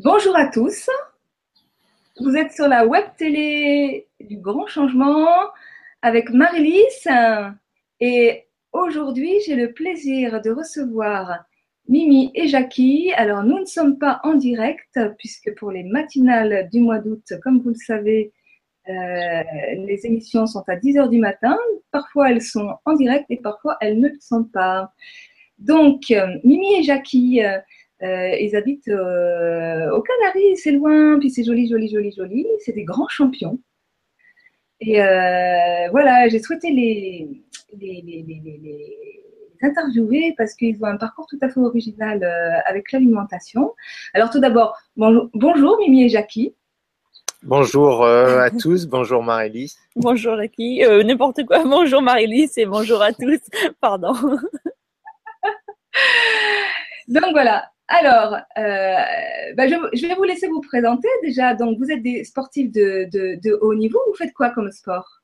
Bonjour à tous. Vous êtes sur la web télé du Grand Changement avec Marie-Lys et aujourd'hui j'ai le plaisir de recevoir Mimi et Jackie. Alors nous ne sommes pas en direct puisque pour les matinales du mois d'août, comme vous le savez, euh, les émissions sont à 10h du matin. Parfois elles sont en direct et parfois elles ne le sont pas. Donc Mimi et Jackie euh, ils habitent euh, aux Canaries, c'est loin, puis c'est joli, joli, joli, joli. C'est des grands champions. Et euh, voilà, j'ai souhaité les, les, les, les, interviewer parce qu'ils ont un parcours tout à fait original avec l'alimentation. Alors tout d'abord, bonjour, Mimi et Jackie. Bonjour à tous, bonjour Marie-Lise. Bonjour Jackie, n'importe quoi, bonjour Marie-Lise et bonjour à tous, pardon. Donc voilà, alors, euh, bah, je, vais vous laisser vous présenter déjà. Donc, vous êtes des sportifs de, haut niveau. Vous faites quoi comme sport?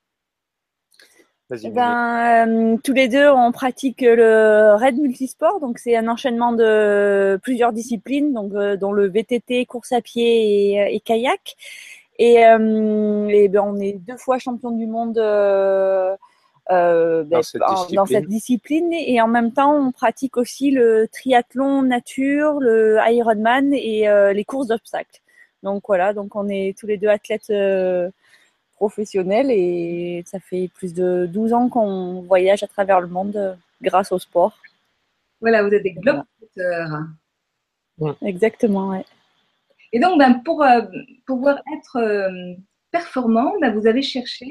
Eh ben, euh, tous les deux, on pratique le raid multisport. Donc, c'est un enchaînement de plusieurs disciplines, donc euh, dont le VTT, course à pied et, kayak. Et, et ben, on est deux fois champion du monde euh, ben, dans, cette discipline et en même temps on pratique aussi le triathlon nature, le Ironman et euh, les courses d'obstacles. Donc voilà, donc on est tous les deux athlètes euh, professionnels et ça fait plus de 12 ans qu'on voyage à travers le monde grâce au sport. Voilà, vous êtes des globes-trotteurs. Exactement, ouais. Et donc, ben, pour pouvoir être performant, ben, vous avez cherché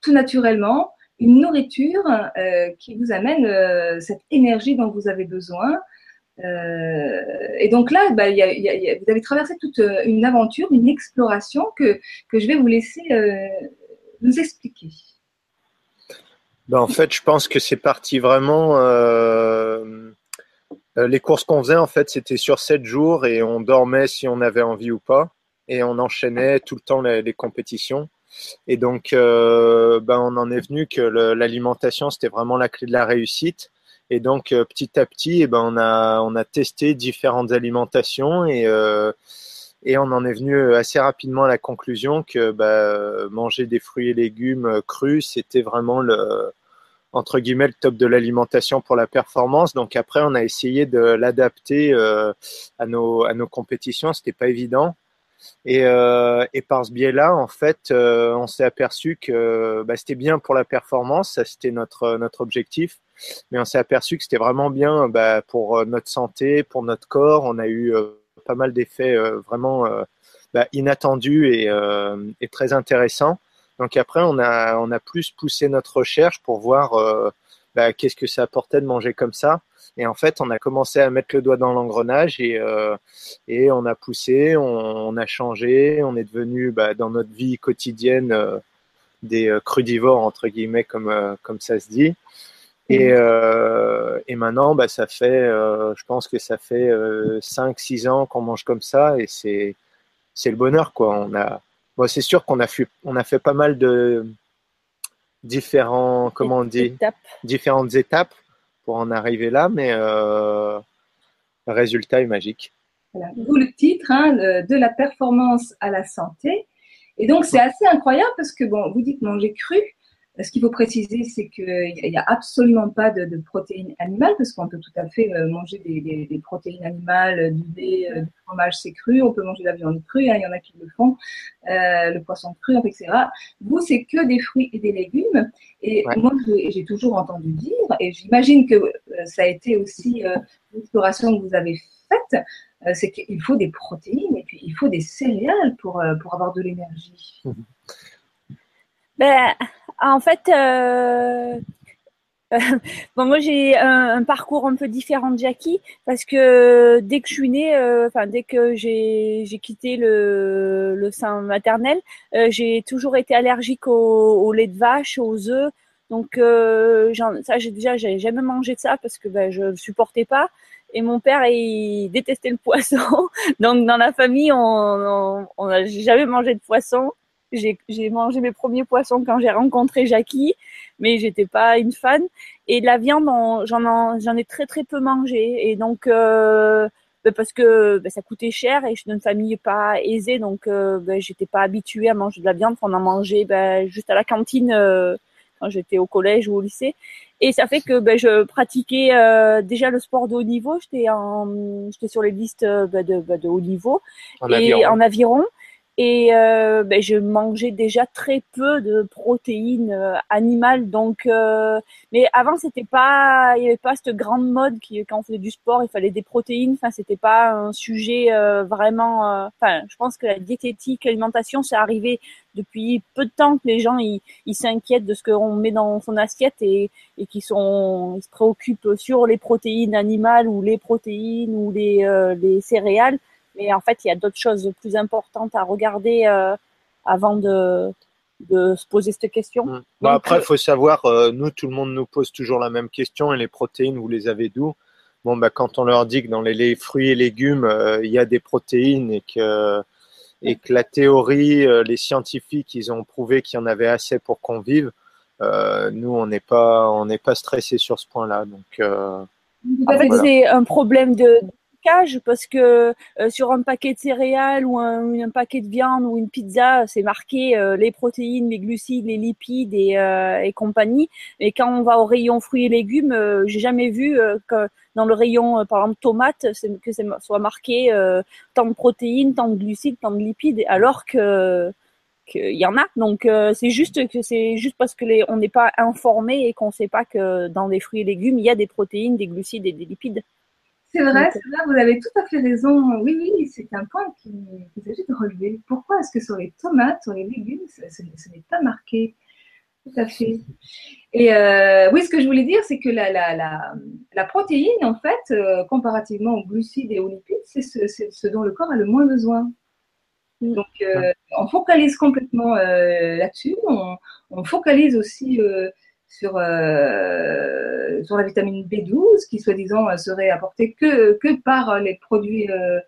tout naturellement une nourriture euh, qui vous amène euh, cette énergie dont vous avez besoin. Euh, et donc là, bah, vous avez traversé toute une aventure, une exploration que, je vais vous laisser nous expliquer. Ben, en fait, je pense que c'est parti vraiment. les courses qu'on faisait, en fait, c'était sur sept jours et on dormait si on avait envie ou pas. Et on enchaînait tout le temps les compétitions. Et donc, euh, ben, on en est venu que l'alimentation, c'était vraiment la clé de la réussite. Et donc, euh, petit à petit, eh ben, on, a, on a testé différentes alimentations et, euh, et on en est venu assez rapidement à la conclusion que ben, manger des fruits et légumes crus, c'était vraiment le, entre guillemets, le top de l'alimentation pour la performance. Donc après, on a essayé de l'adapter à, nos, à nos compétitions. C'était pas évident. Et, euh, et par ce biais-là, en fait, euh, on s'est aperçu que bah, c'était bien pour la performance, ça c'était notre notre objectif, mais on s'est aperçu que c'était vraiment bien bah, pour euh, notre santé, pour notre corps. On a eu euh, pas mal d'effets euh, vraiment bah, inattendus et, et, très intéressants. Donc après, on a on a plus poussé notre recherche pour voir bah, qu'est-ce que ça apportait de manger comme ça. Et en fait, on a commencé à mettre le doigt dans l'engrenage et, euh, et on a poussé, on, a changé, on est devenu bah, dans notre vie quotidienne euh, des euh, crudivores, entre guillemets, comme, euh, comme ça se dit. Et, mmh. euh, et maintenant, bah, ça fait, je pense que ça fait 5-6 ans qu'on mange comme ça et c'est, c'est le bonheur. Quoi. On a, bon, c'est sûr qu'on a, fait, on a fait pas mal de différents, comment on dit, différentes étapes pour en arriver là, mais euh, le résultat est magique. Voilà. D'où le titre, hein, de la performance à la santé. Et donc, c'est assez incroyable parce que, bon, vous dites manger cru, ce qu'il faut préciser, c'est qu'il n'y a absolument pas de, protéines animales, parce qu'on peut tout à fait euh, manger des, protéines animales, euh, du lait, euh, du fromage, c'est cru, on peut manger de la viande crue, hein, il y en a qui le font, le poisson cru, etc. Vous, c'est que des fruits et des légumes. Et moi, j'ai toujours entendu dire, et j'imagine que ça a été aussi l'exploration que vous avez faite, c'est qu'il faut des protéines et puis il faut des céréales pour, pour avoir de l'énergie. Ben, en fait, euh, bon, moi j'ai un, parcours un peu différent de Jackie parce que dès que je suis née, euh, enfin dès que j'ai quitté le, le sein maternel, euh, j'ai toujours été allergique au, au, lait de vache, aux œufs. Donc ça, j'ai déjà, j'avais jamais mangé de ça parce que ben, je le supportais pas. Et mon père, il détestait le poisson. Donc dans la famille, on n'a jamais mangé de poisson. J'ai mangé mes premiers poissons quand j'ai rencontré Jackie, mais j'étais pas une fan. Et de la viande, j'en ai très très peu mangé. Et donc, euh, ben, parce que ben, ça coûtait cher et je suis d'une famille pas aisée, donc euh, ben, j'étais pas habituée à manger de la viande. On en mangeait juste à la cantine euh, quand j'étais au collège ou au lycée. Et ça fait que ben, je pratiquais euh, déjà le sport de haut niveau. J'étais j'étais sur les listes ben, de, ben, de haut niveau En et aviron. en aviron. Et euh, ben, je mangeais déjà très peu de protéines euh, animales. Donc, euh, mais avant c'était pas, il n'y avait pas cette grande mode qui, quand on faisait du sport, il fallait des protéines. Enfin, c'était pas un sujet euh, vraiment. euh, Enfin, je pense que la diététique, l'alimentation, c'est arrivé depuis peu de temps que les gens ils s'inquiètent de ce qu'on met dans son assiette et et qui sont ils se préoccupent sur les protéines animales ou les protéines ou les euh, les céréales. Mais en fait, il y a d'autres choses plus importantes à regarder euh, avant de, de se poser cette question. Mm. Bah, Donc, après, il faut savoir, euh, nous, tout le monde nous pose toujours la même question. Et les protéines, vous les avez d'où? Bon, bah, quand on leur dit que dans les, les fruits et légumes, euh, il y a des protéines et que, et que la théorie, euh, les scientifiques, ils ont prouvé qu'il y en avait assez pour qu'on vive, euh, nous, on n'est pas, on n'est pas stressé sur ce point-là. Donc, euh, En fait, c'est un problème de cage parce que euh, sur un paquet de céréales ou un, un paquet de viande ou une pizza, c'est marqué euh, les protéines, les glucides, les lipides et, euh, et compagnie. Et quand on va au rayon fruits et légumes, euh, j'ai jamais vu euh, que dans le rayon, euh, par exemple, tomates, que ça soit marqué tant de protéines, tant de glucides, tant de lipides, alors que qu'il y en a. Donc euh, c'est juste que c'est juste parce que les, on n'est pas informé et qu'on ne sait pas que dans les fruits et légumes il y a des protéines, des glucides et des lipides. C'est vrai, c'est vrai, vous avez tout à fait raison. Oui, oui, c'est un point qui- qu'il s'agit de relever. Pourquoi est-ce que sur les tomates, sur les légumes, ce, ce- ce n'est pas marqué? Tout à fait. Et euh, oui, ce que je voulais dire, c'est que la, la, la, la protéine, en fait, euh, comparativement aux glucides et aux lipides, c'est ce, dont le corps a le moins besoin. Mm. Donc, euh, on focalise complètement là-dessus. On, on focalise aussi sur, euh, sur la vitamine B12, qui soi-disant euh, serait apportée que, que par les produits euh,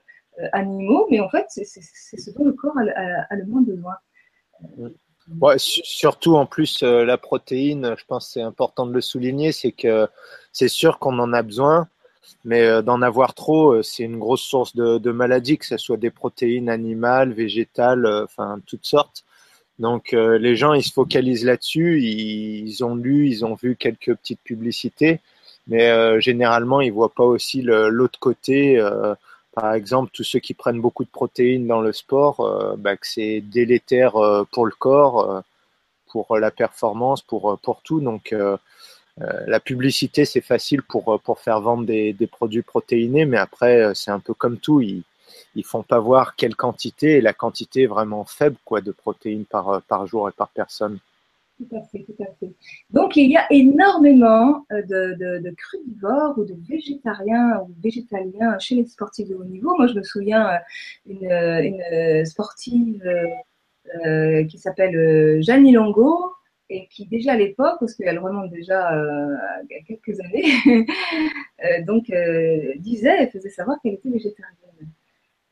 euh, animaux, mais en fait, c'est ce dont le corps a, le moins besoin. Ouais, su- surtout en plus euh, la protéine, je pense c'est important de le souligner, c'est que c'est sûr qu'on en a besoin, mais euh, d'en avoir trop, euh, c'est une grosse source de, de maladies, que ce soit des protéines animales, végétales, euh, enfin toutes sortes. Donc euh, les gens, ils se focalisent là-dessus, ils, ils ont lu, ils ont vu quelques petites publicités, mais euh, généralement, ils voient pas aussi l'autre côté. euh, par exemple, tous ceux qui prennent beaucoup de protéines dans le sport, euh, bah, que c'est délétère euh, pour le corps, euh, pour la performance, pour, pour tout. Donc, la publicité, c'est facile pour, pour faire vendre des, des produits protéinés, mais après, c'est un peu comme tout. Ils font pas voir quelle quantité, et la quantité vraiment faible quoi, de protéines par, euh, par jour et par personne. Tout à fait, tout à fait. Donc, il y a énormément euh, de, crudivores ou de végétariens ou végétaliens chez les sportifs de haut niveau. Moi, je me souviens euh, une, sportive qui s'appelle Jeanne Longo et qui déjà à l'époque, parce qu'elle remonte déjà à quelques années, donc disait, elle faisait savoir qu'elle était végétarienne.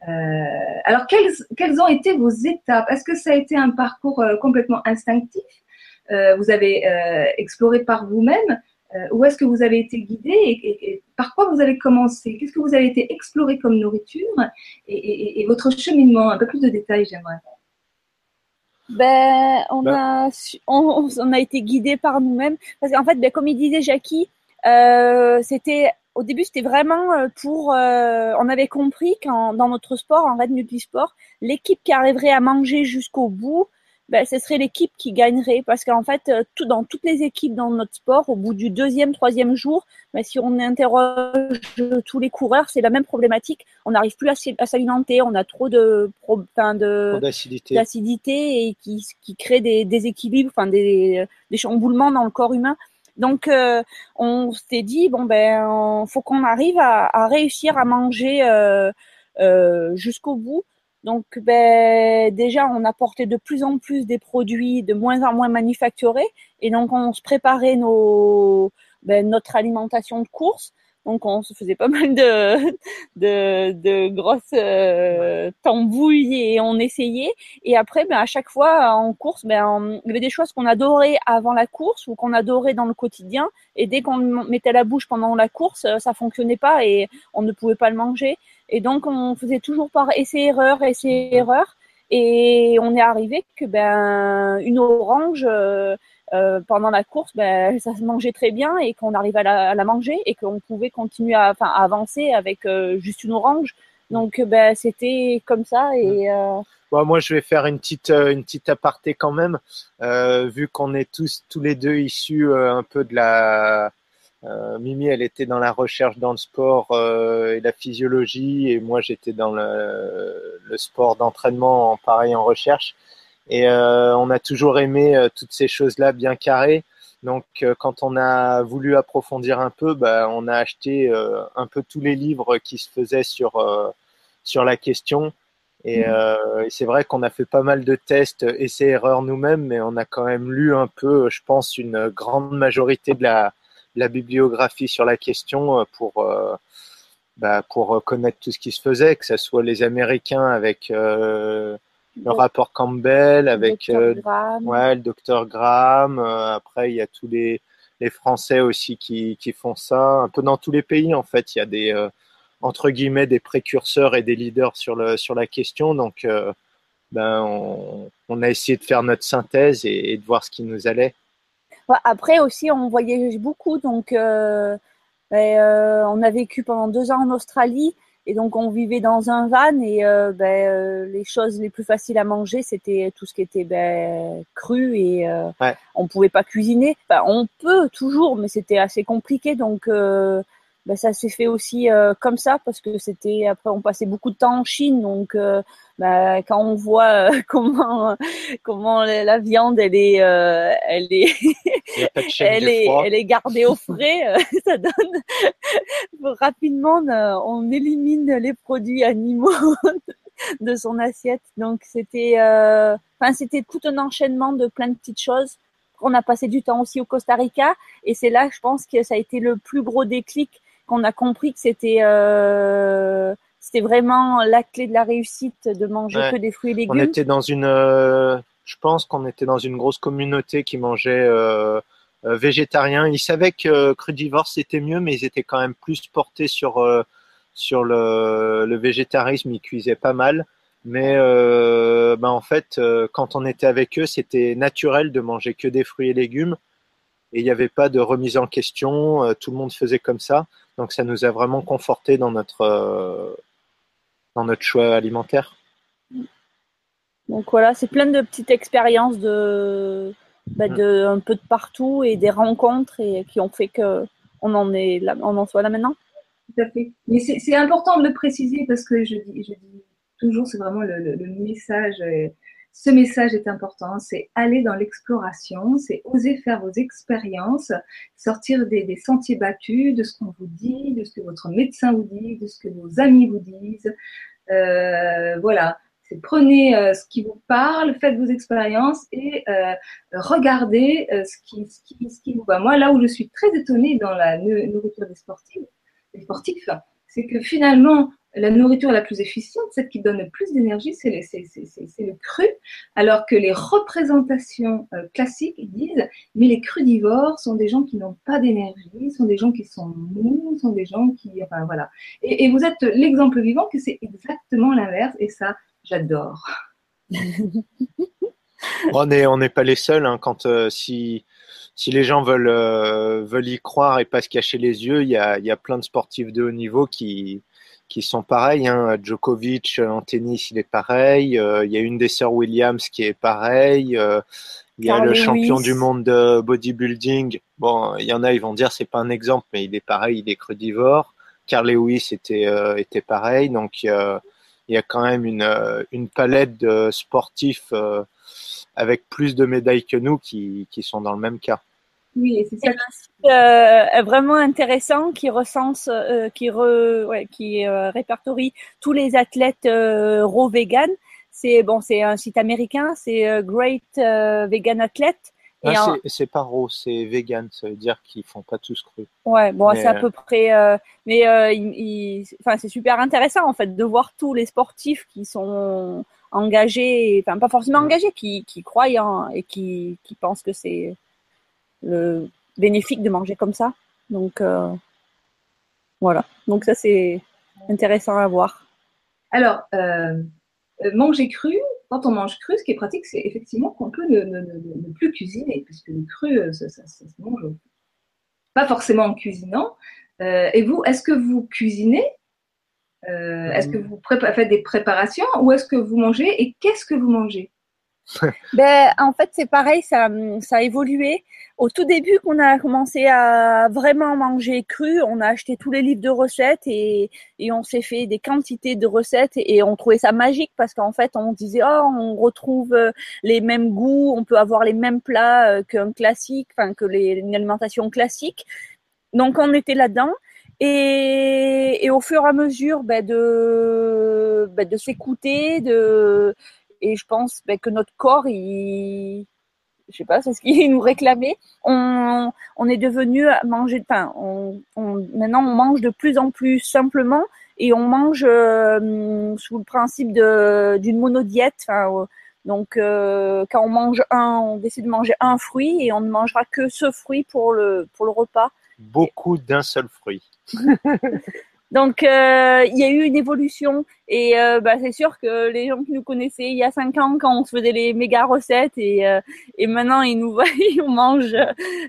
Euh, alors, quelles, quelles ont été vos étapes? Est-ce que ça a été un parcours euh, complètement instinctif? Euh, vous avez euh, exploré par vous-même euh, Où est-ce que vous avez été guidé et, et- et par quoi vous avez commencé? Qu'est-ce que vous avez été exploré comme nourriture? Et, et- et votre cheminement? Un peu plus de détails, j'aimerais. Ben, on, Ben. a, on, on a été guidé par nous-mêmes. Parce qu'en fait, ben, comme il disait Jackie, euh, c'était au début, c'était vraiment euh, pour. euh, on avait compris qu'en dans notre sport, en Red Multisport, l'équipe qui arriverait à manger jusqu'au bout, ben, ce serait l'équipe qui gagnerait. Parce qu'en fait, euh, tout, dans toutes les équipes dans notre sport, au bout du deuxième, troisième jour, ben, si on interroge tous les coureurs, c'est la même problématique. On n'arrive plus à, s'alimenter, on a trop de, pro- d'acidité et qui, qui crée des déséquilibres, enfin des, des chamboulements dans le corps humain. Donc, euh, on s'est dit bon ben, on- faut qu'on arrive à, à réussir à manger euh, euh, jusqu'au bout. Donc, ben, déjà, on apportait de plus en plus des produits de moins en moins manufacturés, et donc on se préparait nos, ben, notre alimentation de course. Donc, on se faisait pas mal de, de, de grosses euh, tambouilles et on essayait. Et après, ben, à chaque fois en course, ben, on- il y avait des choses qu'on adorait avant la course ou qu'on adorait dans le quotidien. Et dès qu'on le mettait à la bouche pendant la course, euh, ça fonctionnait pas et on ne pouvait pas le manger. Et donc, on faisait toujours par essai-erreur, essai-erreur. Et on est arrivé que ben une orange euh, euh, pendant la course, ben ça se mangeait très bien et qu'on arrivait à la, manger et qu'on pouvait continuer à, avancer avec euh, juste une orange. Donc ben c'était comme ça et moi, je vais faire une petite, une petite aparté quand même, vu qu'on est tous, tous les deux issus un peu de la, euh, Mimi, elle était dans la recherche dans le sport euh, et la physiologie, et moi j'étais dans le, le sport d'entraînement, en pareil en recherche. Et euh, on a toujours aimé euh, toutes ces choses-là bien carrées. Donc, euh, quand on a voulu approfondir un peu, bah, on a acheté un peu tous les livres qui se faisaient sur sur la question. Et, mmh. et c'est vrai qu'on a fait pas mal de tests, essais-erreurs nous-mêmes, mais on a quand même lu un peu, je pense, une grande majorité de la la bibliographie sur la question euh, pour euh, bah, pour connaître tout ce qui se faisait, que ce soit les Américains avec euh, le rapport Campbell, avec ouais, le docteur Graham. après, il y a tous les, les Français aussi qui, qui font ça. Un peu dans tous les pays, en fait, il y a des entre guillemets des précurseurs et des leaders sur le sur la question. Donc, ben, on, on, a essayé de faire notre synthèse et, et de voir ce qui nous allait. Après aussi, on voyageait beaucoup, donc euh, euh, on a vécu pendant deux ans en Australie. Et donc on vivait dans un van et euh, ben, euh, les choses les plus faciles à manger c'était tout ce qui était ben, cru et euh, ouais. on pouvait pas cuisiner. Enfin, on peut toujours mais c'était assez compliqué donc euh, ben, ça s'est fait aussi euh, comme ça parce que c'était après on passait beaucoup de temps en Chine donc euh, ben, quand on voit euh, comment comment la viande elle est elle est elle est elle est gardée au frais ça donne rapidement on élimine les produits animaux de son assiette. Donc c'était enfin c'était tout un enchaînement de plein de petites choses. On a passé du temps aussi au Costa Rica et c'est là je pense que ça a été le plus gros déclic qu'on a compris que c'était euh, c'était vraiment la clé de la réussite de manger que des fruits et légumes. On était dans une, euh, je pense qu'on était dans une grosse communauté qui mangeait euh, végétarien. Ils savaient que crudivore c'était mieux, mais ils étaient quand même plus portés sur sur le, le, végétarisme. Ils cuisaient pas mal. Mais ben en fait, quand on était avec eux, c'était naturel de manger que des fruits et légumes et il n'y avait pas de remise en question. tout le monde faisait comme ça. Donc ça nous a vraiment conforté dans notre, euh, dans notre choix alimentaire. Donc voilà, c'est plein de petites expériences de, bah, de un peu de partout et des rencontres et qui ont fait que on en est là, on en soit là maintenant. Tout à fait. Mais c'est important de le préciser parce que je dis, je dis toujours, c'est vraiment le, le, le message. Ce message est important, c'est aller dans l'exploration, c'est oser faire vos expériences, sortir des, sentiers battus, de ce qu'on vous dit, de ce que votre médecin vous dit, de ce que vos amis vous disent. Euh, voilà, prenez euh, ce qui vous parle, faites vos expériences et euh, regardez euh, ce, qui, ce, qui, ce, qui, vous va. Moi, là où je suis très étonnée dans la nourriture des sportifs, des sportifs, c'est que finalement, la nourriture la plus efficiente, celle qui donne le plus d'énergie, c'est le, cru, alors que les représentations euh, classiques disent, mais les crudivores sont des gens qui n'ont pas d'énergie, sont des gens qui sont mous, sont des gens qui, enfin voilà. Et, et vous êtes l'exemple vivant que c'est exactement l'inverse, et ça, j'adore. on n'est pas les seuls, hein, quand euh, si les gens veulent euh, veulent y croire et pas se cacher les yeux, il y a, y a plein de sportifs de haut niveau qui qui sont pareils. Hein. Djokovic en tennis, il est pareil. Euh, il y a une des sœurs Williams qui est pareil. Euh, il y a le champion du monde de bodybuilding. Bon, il y en a, ils vont dire c'est pas un exemple, mais il est pareil, il est crudivore. Carl Lewis était euh, était pareil. Donc il y a quand même une une palette de sportifs avec plus de médailles que nous qui qui sont dans le même cas. Oui, c'est ça. Euh, vraiment intéressant qui recense, euh, qui, re, ouais, qui euh, répertorie tous les athlètes euh, raw vegan. C'est bon, c'est un site américain, c'est euh, Great euh, Vegan Athlete. Ah, c'est pas raw, c'est vegan, ça veut dire qu'ils font pas tous cru. Ouais, bon, c'est à peu près. mais il, il, enfin, c'est super intéressant en fait de voir tous les sportifs qui sont engagés, enfin pas forcément engagés, qui, qui croient en, et qui, qui pensent que c'est le bénéfique de manger comme ça. Donc euh, voilà. Donc ça c'est intéressant à voir. Alors, euh, manger cru, quand on mange cru, ce qui est pratique, c'est effectivement qu'on peut ne, plus cuisiner, puisque le cru, ça, ça, ça, se mange pas forcément en cuisinant. et vous, est-ce que vous cuisinez Est-ce que vous faites des préparations ou est-ce que vous mangez et qu'est-ce que vous mangez? Ben, en fait, c'est pareil, ça, ça a évolué. Au tout début, qu'on a commencé à vraiment manger cru, on a acheté tous les livres de recettes et, et on s'est fait des quantités de recettes et on trouvait ça magique parce qu'en fait, on disait, oh, on retrouve euh, les mêmes goûts, on peut avoir les mêmes plats euh, qu'un classique, enfin, que les, alimentation classique. Donc, on était là-dedans. Et, et, au fur et à mesure ben, de, ben, de s'écouter, de, et je pense ben, que notre corps, il, je sais pas, c'est ce qu'il nous réclamait. On, on est devenu manger, on, on, maintenant on mange de plus en plus simplement et on mange euh, sous le principe de d'une monodiète. Enfin, donc euh, quand on mange un, on décide de manger un fruit et on ne mangera que ce fruit pour le pour le repas. Beaucoup d'un seul fruit. Donc euh, il y a eu une évolution et euh, bah, c'est sûr que les gens qui nous connaissaient il y a cinq ans quand on se faisait les méga recettes et, euh, et maintenant ils nous voient, on mange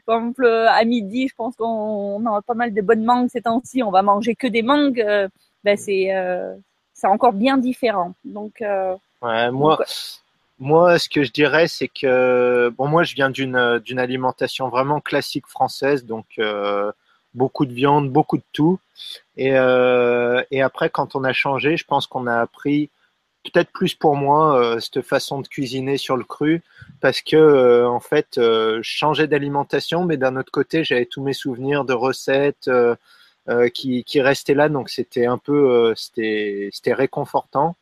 par exemple à midi, je pense qu'on a pas mal de bonnes mangues ces temps-ci, on va manger que des mangues, bah, c'est c'est encore bien différent. Donc ouais, moi moi ce que je dirais c'est que bon moi je viens d'une d'une alimentation vraiment classique française donc beaucoup de viande, beaucoup de tout. Et, euh, et après, quand on a changé, je pense qu'on a appris peut-être plus pour moi euh, cette façon de cuisiner sur le cru parce que euh, en fait euh, je changeais d'alimentation mais d'un autre côté j'avais tous mes souvenirs de recettes euh, qui, qui restaient là donc c'était un peu c'était c'était réconfortant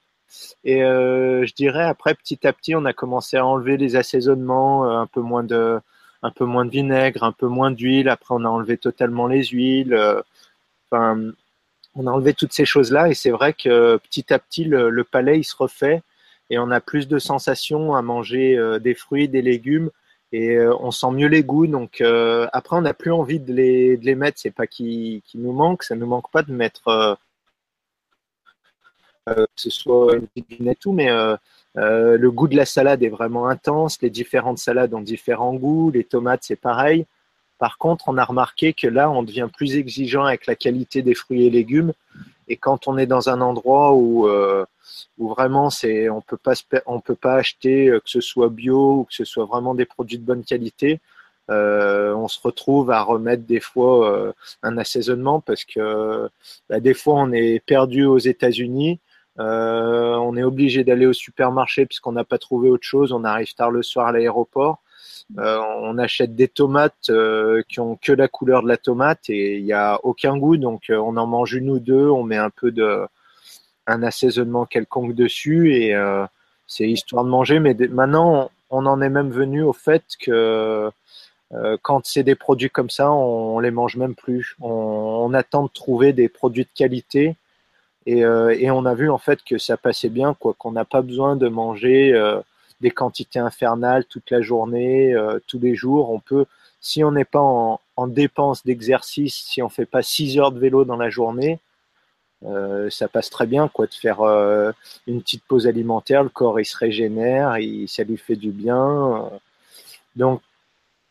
et je dirais après petit à petit on a commencé à enlever les assaisonnements un peu moins de un peu moins de vinaigre, un peu moins d'huile. Après, on a enlevé totalement les huiles. Euh, enfin, on a enlevé toutes ces choses-là et c'est vrai que petit à petit, le, palais, il se refait et on a plus de sensations à manger euh, des fruits, des légumes et euh, on sent mieux les goûts. Donc après, on n'a plus envie de les, de les mettre. C'est pas qui, nous manque, ça nous manque pas de mettre que ce soit une petite et tout, mais euh, le goût de la salade est vraiment intense. Les différentes salades ont différents goûts. Les tomates, c'est pareil. Par contre, on a remarqué que là, on devient plus exigeant avec la qualité des fruits et légumes. Et quand on est dans un endroit où, euh, vraiment c'est, on peut pas, on peut pas acheter euh, que ce soit bio ou que ce soit vraiment des produits de bonne qualité, euh, on se retrouve à remettre des fois un assaisonnement parce que bah, des fois on est perdu aux États-Unis on est obligé d'aller au supermarché puisqu'on n'a pas trouvé autre chose. On arrive tard le soir à l'aéroport. Euh, on achète des tomates euh, qui ont que la couleur de la tomate et il n'y a aucun goût. Donc on en mange une ou deux. On met un peu de un assaisonnement quelconque dessus et c'est histoire de manger. Mais maintenant, on en est même venu au fait que quand c'est des produits comme ça, on, les mange même plus. on, attend de trouver des produits de qualité et, euh, et, on a vu en fait que ça passait bien, quoi, qu'on n'a pas besoin de manger euh, des quantités infernales toute la journée, euh, tous les jours. On peut, si on n'est pas en, en dépense d'exercice, si on fait pas 6 heures de vélo dans la journée, euh, ça passe très bien quoi de faire euh, une petite pause alimentaire le corps il se régénère il, ça lui fait du bien donc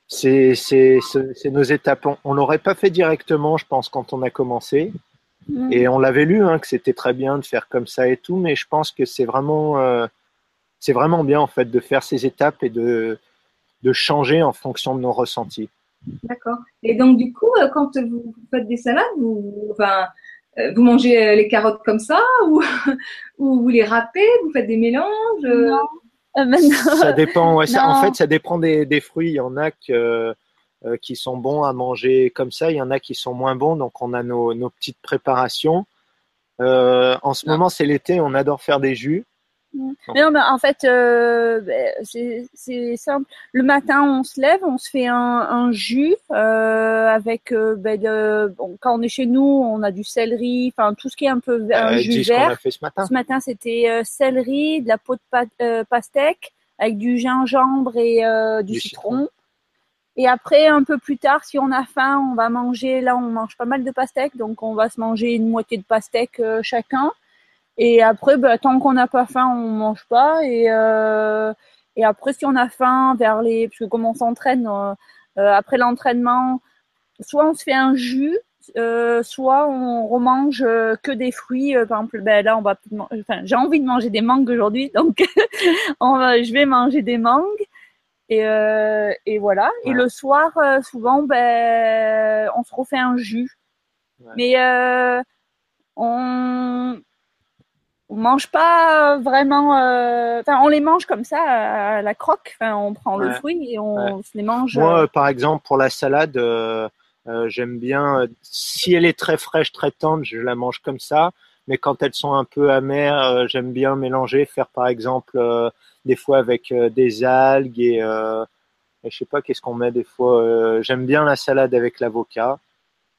c'est c'est nos étapes on, l'aurait pas fait directement je pense quand on a commencé Mm. Et on l'avait lu, hein, que c'était très bien de faire comme ça et tout, mais je pense que c'est vraiment, c'est vraiment bien en fait de faire ces étapes et de, de changer en fonction de nos ressentis. D'accord. Et donc du coup, euh, quand vous faites des salades, vous, enfin, euh, vous mangez les carottes comme ça ou, ou vous les râpez, vous faites des mélanges Non. Ça dépend. Ouais, ça, en fait, ça dépend des, des, fruits. Il y en a que euh, qui sont bons à manger comme ça. Il y en a qui sont moins bons, donc on a nos, nos petites préparations. Euh, en ce moment, c'est l'été, on adore faire des jus. Non, mais en fait, euh, ben, c'est simple. Le matin, on se lève, on se fait un, un jus euh, avec ben, de, bon, quand on est chez nous, on a du céleri, enfin tout ce qui est un peu un jus vert. fait ce matin. Ce matin, c'était céleri, de la peau de pastèque avec du gingembre et du, citron. Et après, un peu plus tard, si on a faim, on va manger. Là, on mange pas mal de pastèques, donc on va se manger une moitié de pastèque euh, chacun. Et après, bah, tant qu'on n'a pas faim, on mange pas. Et, euh, et après, si on a faim, vers les, parce que comme on s'entraîne, euh, euh après l'entraînement, soit on se fait un jus, euh, soit on remange euh, que des fruits. par exemple, ben là, on va, enfin, j'ai envie de manger des mangues aujourd'hui, donc on va, je vais manger des mangues. Et, euh, et voilà. Et le soir, souvent, ben, on se refait un jus. Ouais. Mais euh, on, on mange pas vraiment. Euh... Enfin, on les mange comme ça à la croque. Enfin, on prend ouais. le fruit et on ouais. les mange. Moi, euh... par exemple, pour la salade, euh, euh j'aime bien. Si elle est très fraîche, très tendre, je la mange comme ça. Mais quand elles sont un peu amères, euh, j'aime bien mélanger, faire par exemple euh, des fois avec des algues et, et je sais pas qu'est-ce qu'on met des fois. j'aime bien la salade avec l'avocat.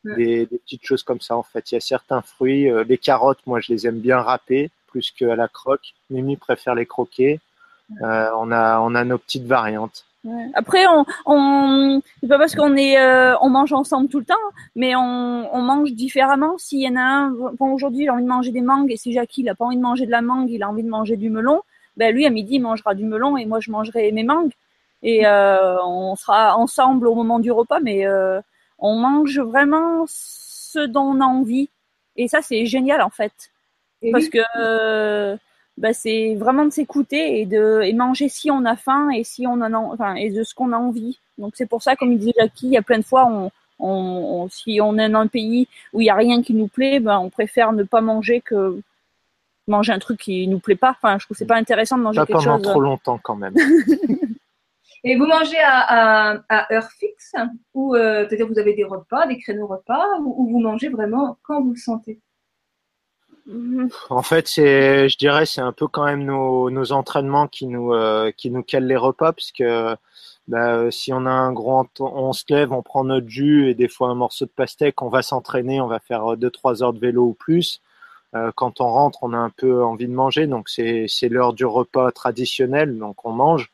Des, des, petites choses comme ça en fait. Il y a certains fruits, les carottes, moi je les aime bien râpées plus qu'à la croque. Mimi préfère les croquer. Euh, on a on a nos petites variantes. Ouais. Après, on, on c'est pas parce qu'on est, euh, on mange ensemble tout le temps, mais on, on mange différemment. S'il y en a un, bon aujourd'hui, il a envie de manger des mangues, et si Jackie il a pas envie de manger de la mangue, il a envie de manger du melon, ben lui à midi il mangera du melon et moi je mangerai mes mangues. Et euh, on sera ensemble au moment du repas, mais euh, on mange vraiment ce dont on a envie. Et ça c'est génial en fait. Et parce oui. que euh, bah, c'est vraiment de s'écouter et de et manger si on a faim et si on en a, enfin et de ce qu'on a envie. Donc c'est pour ça, comme il disait Jackie, il y a plein de fois on, on, on si on est dans un pays où il y a rien qui nous plaît, ben on préfère ne pas manger que manger un truc qui nous plaît pas. Enfin, je trouve c'est pas intéressant de manger pas quelque pendant chose. trop longtemps quand même. Et vous mangez à, à, à heure fixe ou euh, c'est-à-dire vous avez des repas, des créneaux repas ou, ou vous mangez vraiment quand vous le sentez? En fait, c'est, je dirais, c'est un peu quand même nos, entraînements qui nous, euh, qui nous calent les repas, puisque bah, si on a un gros, on se lève, on prend notre jus et des fois un morceau de pastèque, on va s'entraîner, on va faire deux trois heures de vélo ou plus. Euh, quand on rentre, on a un peu envie de manger, donc c'est, c'est l'heure du repas traditionnel, donc on mange.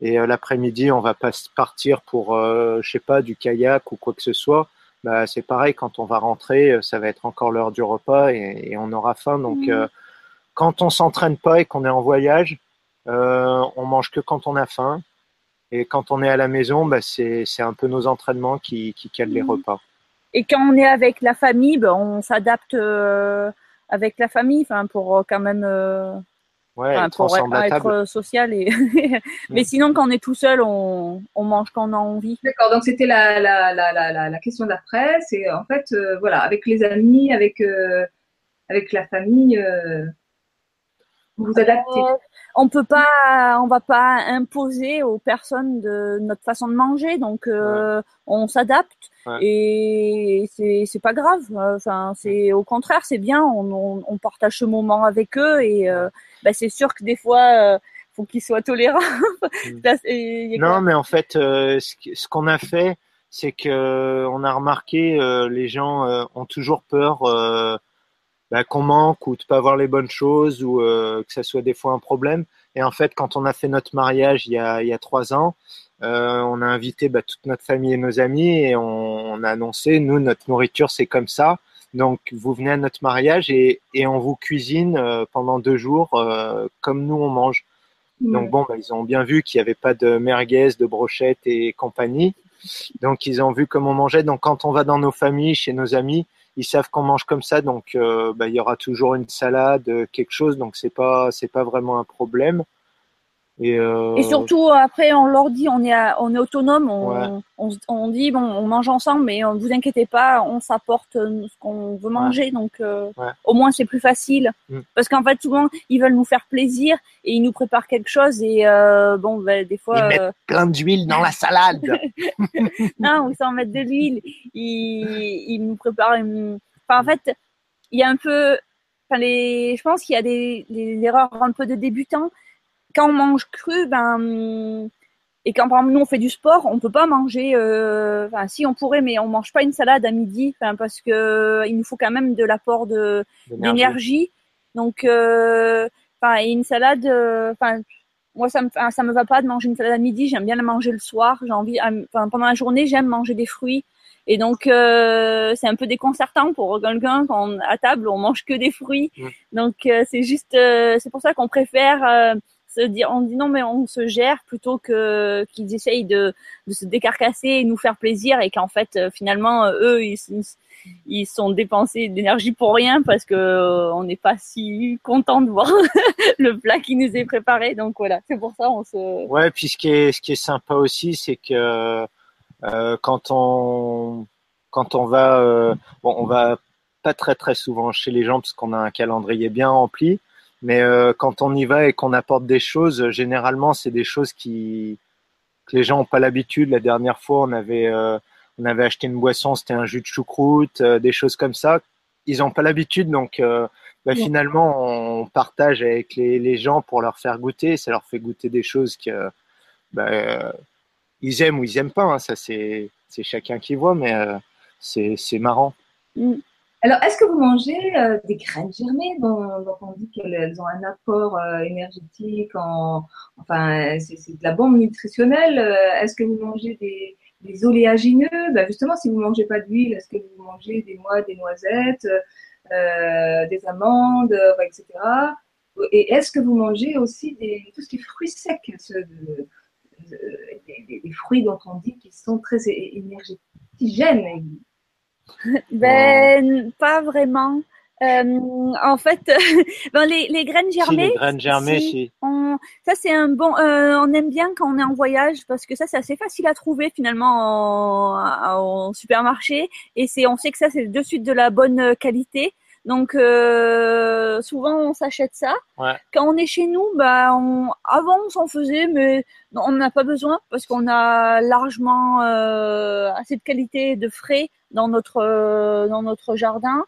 Et euh, l'après-midi, on va pas partir pour, euh, je sais pas, du kayak ou quoi que ce soit bah, c'est pareil, quand on va rentrer, ça va être encore l'heure du repas et, et, on aura faim. Donc, mmh. euh, quand on s'entraîne pas et qu'on est en voyage, euh, on mange que quand on a faim. Et quand on est à la maison, bah, c'est un peu nos entraînements qui, qui calent mmh. les repas. Et quand on est avec la famille, bah, on s'adapte euh, avec la famille pour quand même Ouais, enfin, pour être, être social et mais mmh. sinon quand on est tout seul on, on mange quand on a envie d'accord donc c'était la, la, la, la, la question d'après c'est en fait euh, voilà avec les amis avec euh, avec la famille euh, vous vous adaptez euh, on peut pas on va pas imposer aux personnes de notre façon de manger donc ouais. on s'adapte ouais. et c'est c'est pas grave enfin c'est au contraire c'est bien on, on, on, partage ce moment avec eux et bah, c'est sûr que des fois, euh, faut qu'ils soient tolérants. Mm. non, mais en fait, euh, ce qu'on a fait, c'est que euh, on a remarqué, euh, les gens euh, ont toujours peur euh, bah, qu'on manque ou de pas avoir les bonnes choses ou que ça soit des fois un problème. Et en fait, quand on a fait notre mariage il y a, il y a trois ans, on a invité bah, toute notre famille et nos amis et on, on a annoncé, nous, notre nourriture, c'est comme ça. Donc, vous venez à notre mariage et, et on vous cuisine euh, pendant deux jours euh, comme nous on mange. Mmh. Donc, bon, bah, ils ont bien vu qu'il n'y avait pas de merguez, de brochettes et compagnie. Donc, ils ont vu comment on mangeait. Donc, quand on va dans nos familles, chez nos amis, ils savent qu'on mange comme ça. Donc, euh, bah, il y aura toujours une salade, quelque chose. Donc, c'est pas, c'est pas vraiment un problème. Et, euh... et, surtout après on leur dit on est à, on est autonome on, ouais. on, on, dit bon on mange ensemble mais ne vous inquiétez pas on s'apporte ce qu'on veut manger ouais. donc euh, ouais. au moins c'est plus facile mm. parce qu'en fait souvent ils veulent nous faire plaisir et ils nous préparent quelque chose et euh, bon ben, des fois ils mettent euh, plein d'huile dans la salade non ils s'en mettent de l'huile ils, ils nous préparent une... enfin, en fait il y a un peu enfin les je pense qu'il y a des, des erreurs un peu de débutants quand on mange cru, ben et quand par exemple nous on fait du sport, on peut pas manger. Euh, enfin, si on pourrait, mais on mange pas une salade à midi, enfin parce que il nous faut quand même de l'apport de d'énergie. Donc, euh, enfin, une salade, enfin, moi, ça me, ça me va pas de manger une salade à midi. J'aime bien la manger le soir. J'ai envie, enfin, pendant la journée, j'aime manger des fruits. Et donc, euh, c'est un peu déconcertant pour quelqu'un quand à table on mange que des fruits. Donc, euh, c'est juste, euh, c'est pour ça qu'on préfère on dit non mais on se gère plutôt que qu'ils essayent de, se décarcasser et nous faire plaisir et qu'en fait finalement eux ils, sont dépensés d'énergie pour rien parce que on n'est pas si content de voir le plat qui nous est préparé. Donc voilà, c'est pour ça on se. Ouais, puis ce qui est ce qui est sympa aussi, c'est que euh, quand on quand on va euh, bon on va pas très très souvent chez les gens parce qu'on a un calendrier bien rempli mais euh, quand on y va et qu'on apporte des choses généralement c'est des choses qui que les gens ont pas l'habitude la dernière fois on avait on avait acheté une boisson c'était un jus de choucroute des choses comme ça ils ont pas l'habitude donc bah, finalement on partage avec les, les gens pour leur faire goûter ça leur fait goûter des choses que bah, ils aiment ou ils aiment pas. Hein, ça, c'est chacun qui voit, mais euh, c'est marrant. Mm. Alors, est-ce que vous mangez euh, des graines germées dont, on dit qu'elles ont un apport euh, énergétique en, Enfin, c'est de la bombe nutritionnelle. est-ce que vous mangez des, oléagineux? Ben Justement, si vous ne mangez pas d'huile, est-ce que vous mangez des noix, des noisettes, des amandes, etc. Et est-ce que vous mangez aussi des, tout ce qui est fruits secs de, des, fruits dont on dit qu'ils sont très énergétigènes. Ben, pas vraiment. Euh, en fait, ben, les, les, graines germées, les graines germées, ça c'est un bon. Euh, on aime bien quand on est en voyage parce que ça c'est assez facile à trouver finalement en, supermarché et c'est on sait que ça c'est de suite de la bonne qualité. Donc euh, souvent on s'achète ça. Quand on est chez nous, bah on, avant on s'en faisait, mais on n'a pas besoin parce qu'on a largement euh, assez de qualité de frais dans notre euh, dans notre jardin.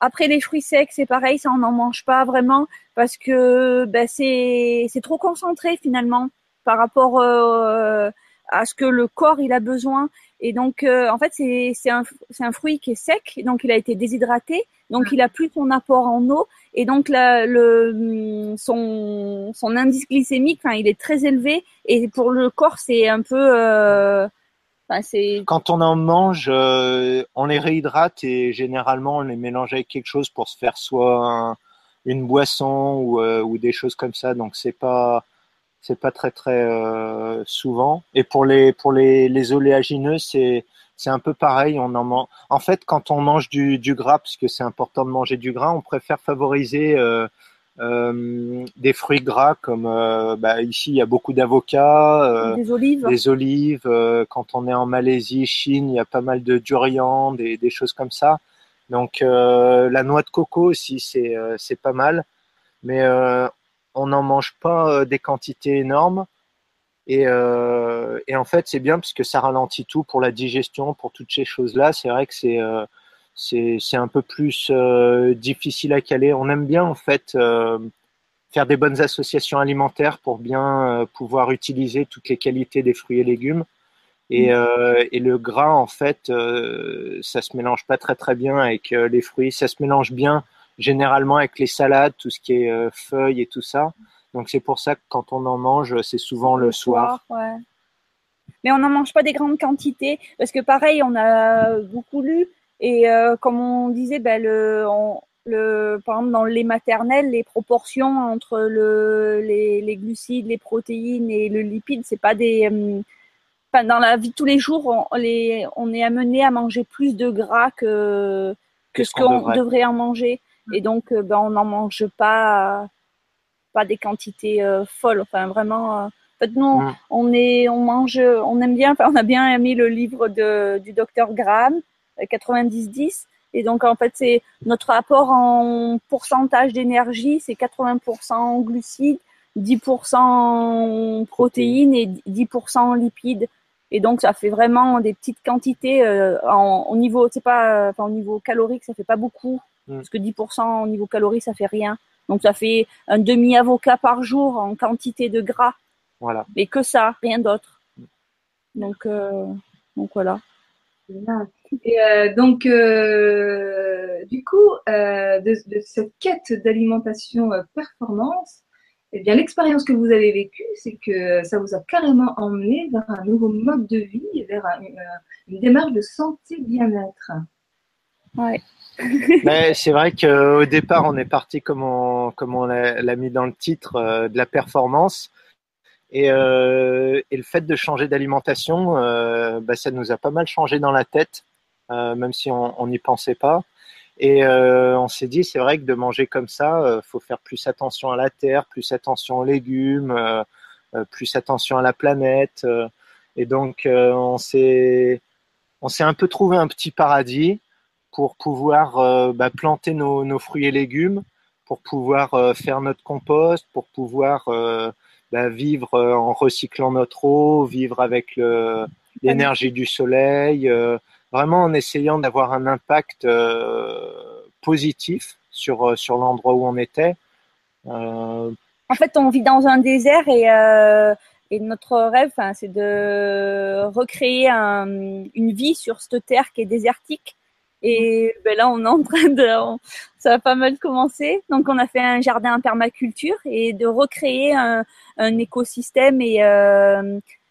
Après les fruits secs, c'est pareil, ça on n'en mange pas vraiment parce que bah, c'est c'est trop concentré finalement par rapport euh, à ce que le corps il a besoin. Et donc, euh, en fait, c'est un, un fruit qui est sec, donc il a été déshydraté, donc il a plus son apport en eau, et donc la, le, son, son indice glycémique, enfin, il est très élevé, et pour le corps, c'est un peu. Euh, Quand on en mange, euh, on les réhydrate et généralement on les mélange avec quelque chose pour se faire soit une boisson ou, ou des choses comme ça. Donc c'est pas c'est pas très très euh, souvent. Et pour les pour les, les oléagineux, c'est c'est un peu pareil. On en mange. En fait, quand on mange du, du gras, parce que c'est important de manger du gras, on préfère favoriser euh, euh, des fruits gras comme euh, bah, ici il y a beaucoup d'avocats, euh, des olives. Des olives. quand on est en Malaisie, Chine, il y a pas mal de durian, des, des choses comme ça. Donc la noix de coco aussi, c'est c'est pas mal. Mais on n'en mange pas euh, des quantités énormes. Euh, et, en fait, c'est bien parce que ça ralentit tout pour la digestion, pour toutes ces choses-là. C'est vrai que c'est euh, c'est un peu plus difficile à caler. On aime bien en fait faire des bonnes associations alimentaires pour bien pouvoir utiliser toutes les qualités des fruits et légumes. Et, mmh. et le gras, en fait, ça se mélange pas très très bien avec les fruits. Ça se mélange bien généralement avec les salades, tout ce qui est euh, feuilles et tout ça. Donc c'est pour ça que quand on en mange, c'est souvent le, soir. ouais. Mais on n'en mange pas des grandes quantités parce que pareil, on a beaucoup lu et euh, comme on disait, ben, le, le, par exemple dans le lait maternel, les proportions entre le, les, les glucides, les protéines et le lipide, c'est pas des euh, dans la vie de tous les jours, on, les, on est amené à manger plus de gras que, que ce qu'on devrait en manger. Et donc, euh, ben, on n'en mange pas, pas des quantités euh, folles. Enfin, vraiment. Euh, en fait, nous, on est, on mange, on aime bien. Enfin, on a bien aimé le livre de, du docteur Graham, 90-10. Et donc, en fait, c'est notre apport en pourcentage d'énergie, c'est 80% en glucides, 10% en protéines et 10% en lipides. Et donc, ça fait vraiment des petites quantités en, au niveau, c'est pas, enfin, au niveau calorique, ça fait pas beaucoup. Mm. Parce que 10% au niveau calories, ça fait rien. Donc ça fait un demi-avocat par jour en quantité de gras. Voilà. Mais que ça, rien d'autre. Donc, euh, donc voilà. Et euh, donc, euh, du coup, de, cette quête d'alimentation performance, eh bien, l'expérience que vous avez vécue, c'est que ça vous a carrément emmené vers un nouveau mode de vie, vers une, démarche de santé bien-être. Ouais. c'est vrai qu'au départ, on est parti, comme on, comme on l'a mis dans le titre, euh, de la performance. Et, euh, et, le fait de changer d'alimentation, euh, bah, ça nous a pas mal changé dans la tête, euh, même si on n'y pensait pas. Et euh, on s'est dit, c'est vrai que de manger comme ça, euh, faut faire plus attention à la terre, plus attention aux légumes, euh, plus attention à la planète. et donc, on s'est on s'est un peu trouvé un petit paradis pour pouvoir bah, planter nos, fruits et légumes, pour pouvoir faire notre compost, pour pouvoir bah, vivre en recyclant notre eau, vivre avec l'énergie du soleil, vraiment en essayant d'avoir un impact euh, positif sur, euh, sur l'endroit où on était. Euh, en fait, on vit dans un désert et notre rêve, c'est de recréer une vie sur cette terre qui est désertique. Et ben là, on est en train de, ça a pas mal commencé. Donc, on a fait un jardin en permaculture et de recréer un, un écosystème et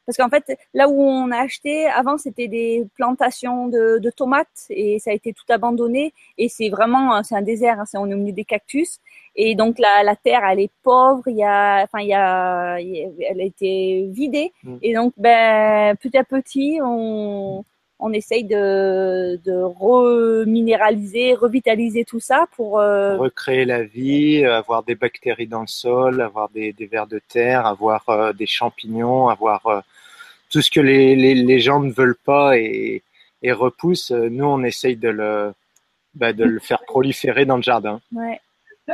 parce qu'en fait, là où on a acheté, avant, c'était des plantations de, de, tomates et ça a été tout abandonné. Et c'est vraiment, c'est un désert, hein, on est au milieu des cactus. Et donc, la, la terre, elle est pauvre, il y a, enfin, il y a, elle a été vidée. Mm. Et donc, ben, petit à petit, on, on essaye de, de reminéraliser, revitaliser tout ça pour euh... recréer la vie, avoir des bactéries dans le sol, avoir des, des vers de terre, avoir euh, des champignons, avoir euh, tout ce que les, les, les, gens ne veulent pas et, et repoussent. Nous, on essaye de le, bah, de le faire proliférer dans le jardin. Ouais.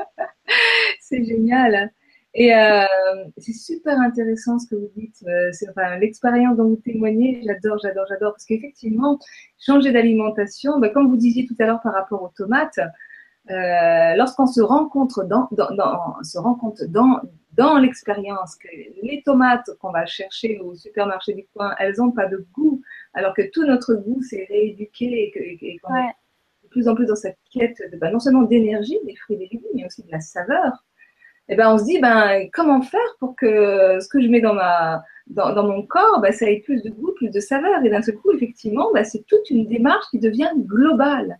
C'est génial. Et euh, c'est super intéressant ce que vous dites. Euh, c'est enfin, l'expérience dont vous témoignez. J'adore, j'adore, j'adore. Parce qu'effectivement, changer d'alimentation, bah, comme vous disiez tout à l'heure par rapport aux tomates, euh, lorsqu'on se rencontre dans, dans, dans, se rend compte dans, dans l'expérience que les tomates qu'on va chercher au supermarché du coin, elles n'ont pas de goût, alors que tout notre goût s'est rééduqué et, qu'on est de plus en plus dans cette quête de, bah, non seulement d'énergie des fruits et des légumes, mais aussi de la saveur eh ben, on se dit, ben, comment faire pour que ce que je mets dans, ma, dans, dans mon corps, ben, ça ait plus de goût, plus de saveur? Et d'un seul coup, effectivement, ben, c'est toute une démarche qui devient globale.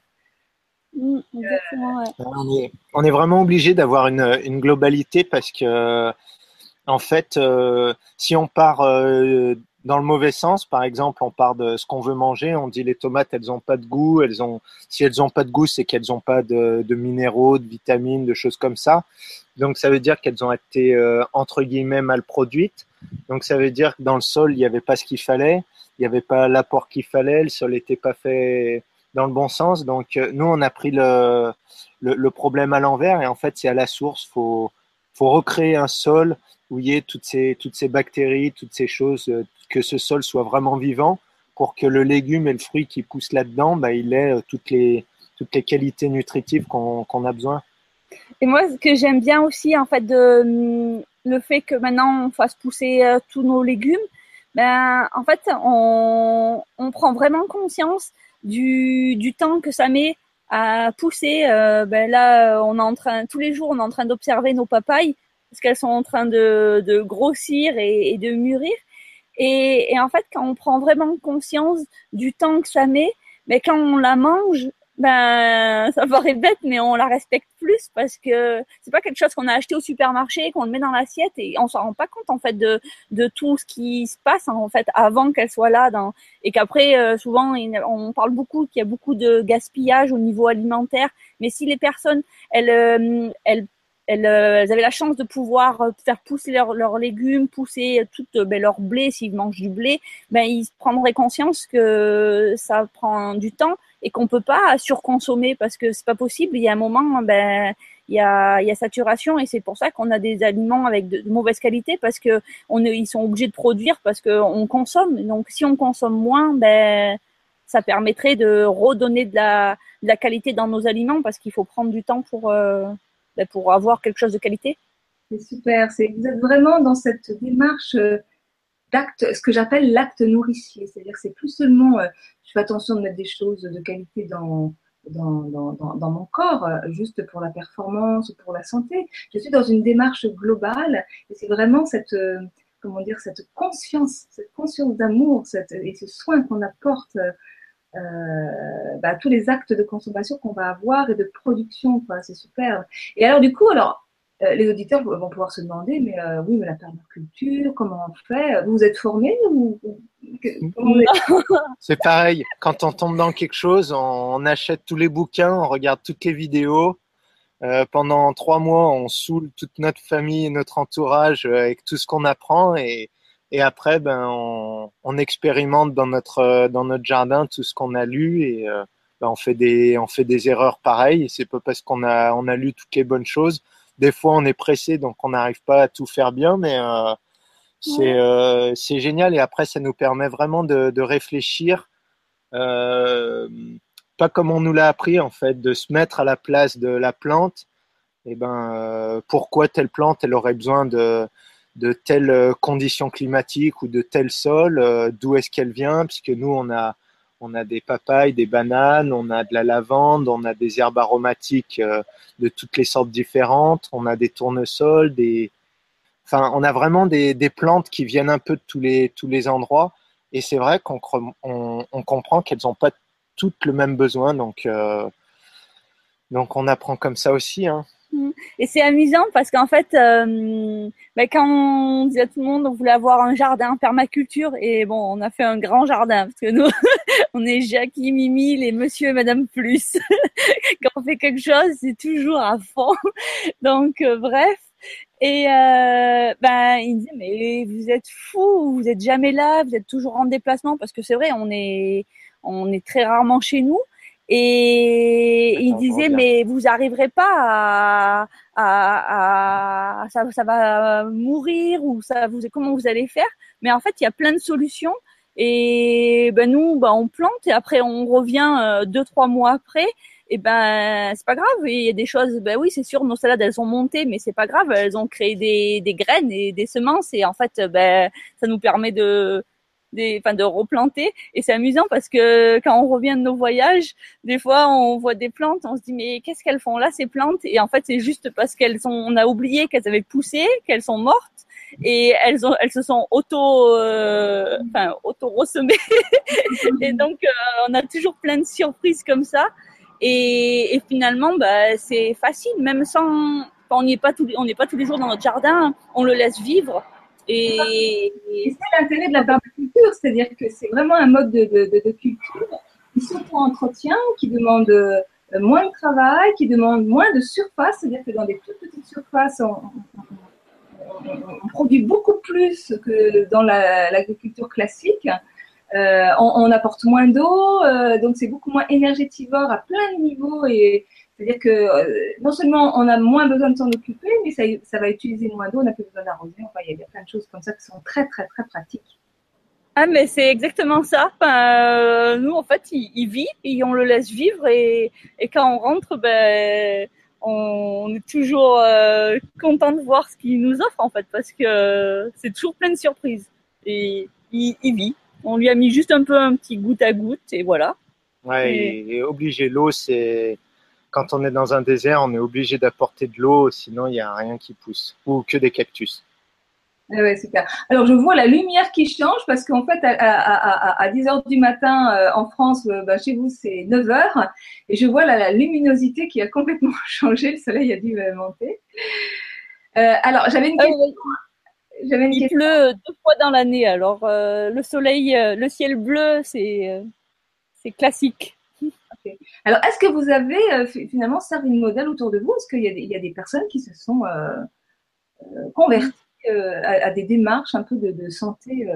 Mmh, exactement, ouais. on, est, on, est, vraiment obligé d'avoir une, une, globalité parce que, en fait, euh, si on part euh, dans le mauvais sens. Par exemple, on part de ce qu'on veut manger, on dit les tomates, elles ont pas de goût, elles ont, si elles ont pas de goût, c'est qu'elles ont pas de, minéraux, de vitamines, de choses comme ça. Donc ça veut dire qu'elles ont été euh, entre guillemets mal produites. Donc ça veut dire que dans le sol, il n'y avait pas ce qu'il fallait, il n'y avait pas l'apport qu'il fallait, le sol n'était pas fait dans le bon sens. Donc euh, nous, on a pris le problème à l'envers et en fait, c'est à la source. Faut faut recréer un sol où il y ait toutes ces toutes ces bactéries, toutes ces choses, euh, que ce sol soit vraiment vivant pour que le légume et le fruit qui pousse là-dedans, bah, il ait toutes les toutes les qualités nutritives qu'on a besoin. Et moi, ce que j'aime bien aussi, en fait, le fait que maintenant on fasse pousser euh, tous nos légumes, ben, en fait, on, on prend vraiment conscience du, du temps que ça met à pousser. Euh, ben là, on est en train, tous les jours, on est en train d'observer nos papayes parce qu'elles sont en train de, de grossir et, et, de mûrir. Et, et, en fait, quand on prend vraiment conscience du temps que ça met, mais quand on la mange, ben ça paraît bête mais on la respecte plus parce que c'est pas quelque chose qu'on a acheté au supermarché qu'on le met dans l'assiette et on s'en rend pas compte en fait de de tout ce qui se passe en fait avant qu'elle soit là dans et qu'après euh, souvent on parle beaucoup qu'il y a beaucoup de gaspillage au niveau alimentaire mais si les personnes elles euh, elles elles, euh, elles, avaient la chance de pouvoir faire pousser leurs leurs légumes, pousser tout ben, leur blé s'ils mangent du blé, ben ils prendraient conscience que ça prend du temps et qu'on peut pas surconsommer parce que c'est pas possible. Il y a un moment, ben il y a, il y a saturation et c'est pour ça qu'on a des aliments avec de, mauvaise qualité parce que on ils sont obligés de produire parce que on consomme. Donc si on consomme moins, ben ça permettrait de redonner de la, de la qualité dans nos aliments parce qu'il faut prendre du temps pour euh, pour avoir quelque chose de qualité. C'est super. Vous êtes vraiment dans cette démarche euh, d'acte, ce que j'appelle l'acte nourricier. C'est-à-dire que c'est plus seulement, euh, je fais attention de mettre des choses de qualité dans, dans, dans, mon corps, juste pour la performance ou pour la santé. Je suis dans une démarche globale et c'est vraiment cette, comment dire, cette conscience, cette conscience d'amour et ce soin qu'on apporte euh, bah, tous les actes de consommation qu'on va avoir et de production. C'est super. Et alors, du coup, alors, euh, les auditeurs vont pouvoir se demander, mais euh, oui, mais la permaculture, comment on fait? Vous êtes formé C'est pareil. Quand on tombe dans quelque chose, on achète tous les bouquins, on regarde toutes les vidéos. Euh, pendant trois mois, on saoule toute notre famille et notre entourage avec tout ce qu'on apprend et, et après, ben, on, on, expérimente dans notre dans notre jardin tout ce qu'on a lu et ben, on fait des on fait des erreurs pareilles. Et c'est pas parce qu'on a on a lu toutes les bonnes choses des fois, on est pressé, donc on n'arrive pas à tout faire bien, mais euh, euh, c'est génial. Et après, ça nous permet vraiment de, de réfléchir, euh, pas comme on nous l'a appris en fait, de se mettre à la place de la plante. Et ben, euh, pourquoi telle plante, elle aurait besoin de de telles conditions climatiques ou de tel sol, euh, d'où est-ce qu'elle vient, puisque nous, on a on a des papayes, des bananes, on a de la lavande, on a des herbes aromatiques euh, de toutes les sortes différentes, on a des tournesols, des, enfin, on a vraiment des, des plantes qui viennent un peu de tous les tous les endroits. Et c'est vrai qu'on on, on comprend qu'elles n'ont pas toutes le même besoin, donc euh, donc on apprend comme ça aussi. Hein. Et c'est amusant parce qu'en fait, euh, ben, quand on dit à tout le monde on voulait avoir un jardin permaculture et bon, on a fait un grand jardin parce que nous, on est Jackie, Mimi, les Monsieur et Madame Plus. quand on fait quelque chose, c'est toujours à fond. Donc euh, bref. Et euh, ben il dit mais vous êtes fous, vous êtes jamais là, vous êtes toujours en déplacement parce que c'est vrai, on est on est très rarement chez nous. Et il disait, mais vous arriverez pas à, à, à, ça, ça va mourir ou ça vous, comment vous allez faire? Mais en fait, il y a plein de solutions. Et ben nous, ben on plante et après on revient euh, deux trois mois après. Et ben c'est pas grave. il y a des choses. Ben oui, c'est sûr, nos salades elles ont monté, mais c'est pas grave. Elles ont créé des, des graines et des semences et en fait, ben ça nous permet de des, enfin de replanter. Et c'est amusant parce que quand on revient de nos voyages, des fois on voit des plantes, on se dit mais qu'est-ce qu'elles font là ces plantes? Et en fait c'est juste parce qu'elles sont, on a oublié qu'elles avaient poussé, qu'elles sont mortes et elles ont, elles se sont auto, euh, auto ressemées. et donc euh, on a toujours plein de surprises comme ça. Et, et finalement bah c'est facile, même sans, on n'est pas tous, on n'est pas tous les jours dans notre jardin, on le laisse vivre. Et, c'est l'intérêt de la permaculture, c'est-à-dire que c'est vraiment un mode de, de, de, culture qui s'auto-entretient, qui demande euh, moins de travail, qui demande moins de surface, c'est-à-dire que dans des toutes petites surfaces, on, produit beaucoup plus que dans l'agriculture classique. Euh, on, apporte moins d'eau, euh, donc c'est beaucoup moins énergétivore à plein de niveaux et, c'est-à-dire que euh, non seulement on a moins besoin de s'en occuper, mais ça, ça, va utiliser moins d'eau, on n'a plus besoin d'arroser. Enfin, il y a plein de choses comme ça qui sont très, très, très pratiques. Ah, mais c'est exactement ça. Euh, nous, en fait, il, vit et on le laisse vivre. Et, et quand on rentre, ben, on, est toujours euh, content de voir ce qu'il nous offre, en fait, parce que c'est toujours plein de surprises. Et il, il, vit. On lui a mis juste un peu un petit goutte à goutte, et voilà. Ouais, et obligé. L'eau, c'est quand on est dans un désert, on est obligé d'apporter de l'eau, sinon il n'y a rien qui pousse, ou que des cactus. Ah ouais, super. Alors je vois la lumière qui change parce qu'en fait à, à, à, 10 heures du matin euh, en France, euh, bah, chez vous c'est 9 heures et je vois la, luminosité qui a complètement changé. Le soleil a dû euh, monter. alors j'avais une question. J'avais une Il pleut deux fois dans l'année. Alors le soleil, le ciel bleu, c'est c'est classique. Alors, est-ce que vous avez euh, finalement servi de modèle autour de vous? Est-ce qu'il y, a des personnes qui se sont euh, euh, converties à, des démarches un peu de, santé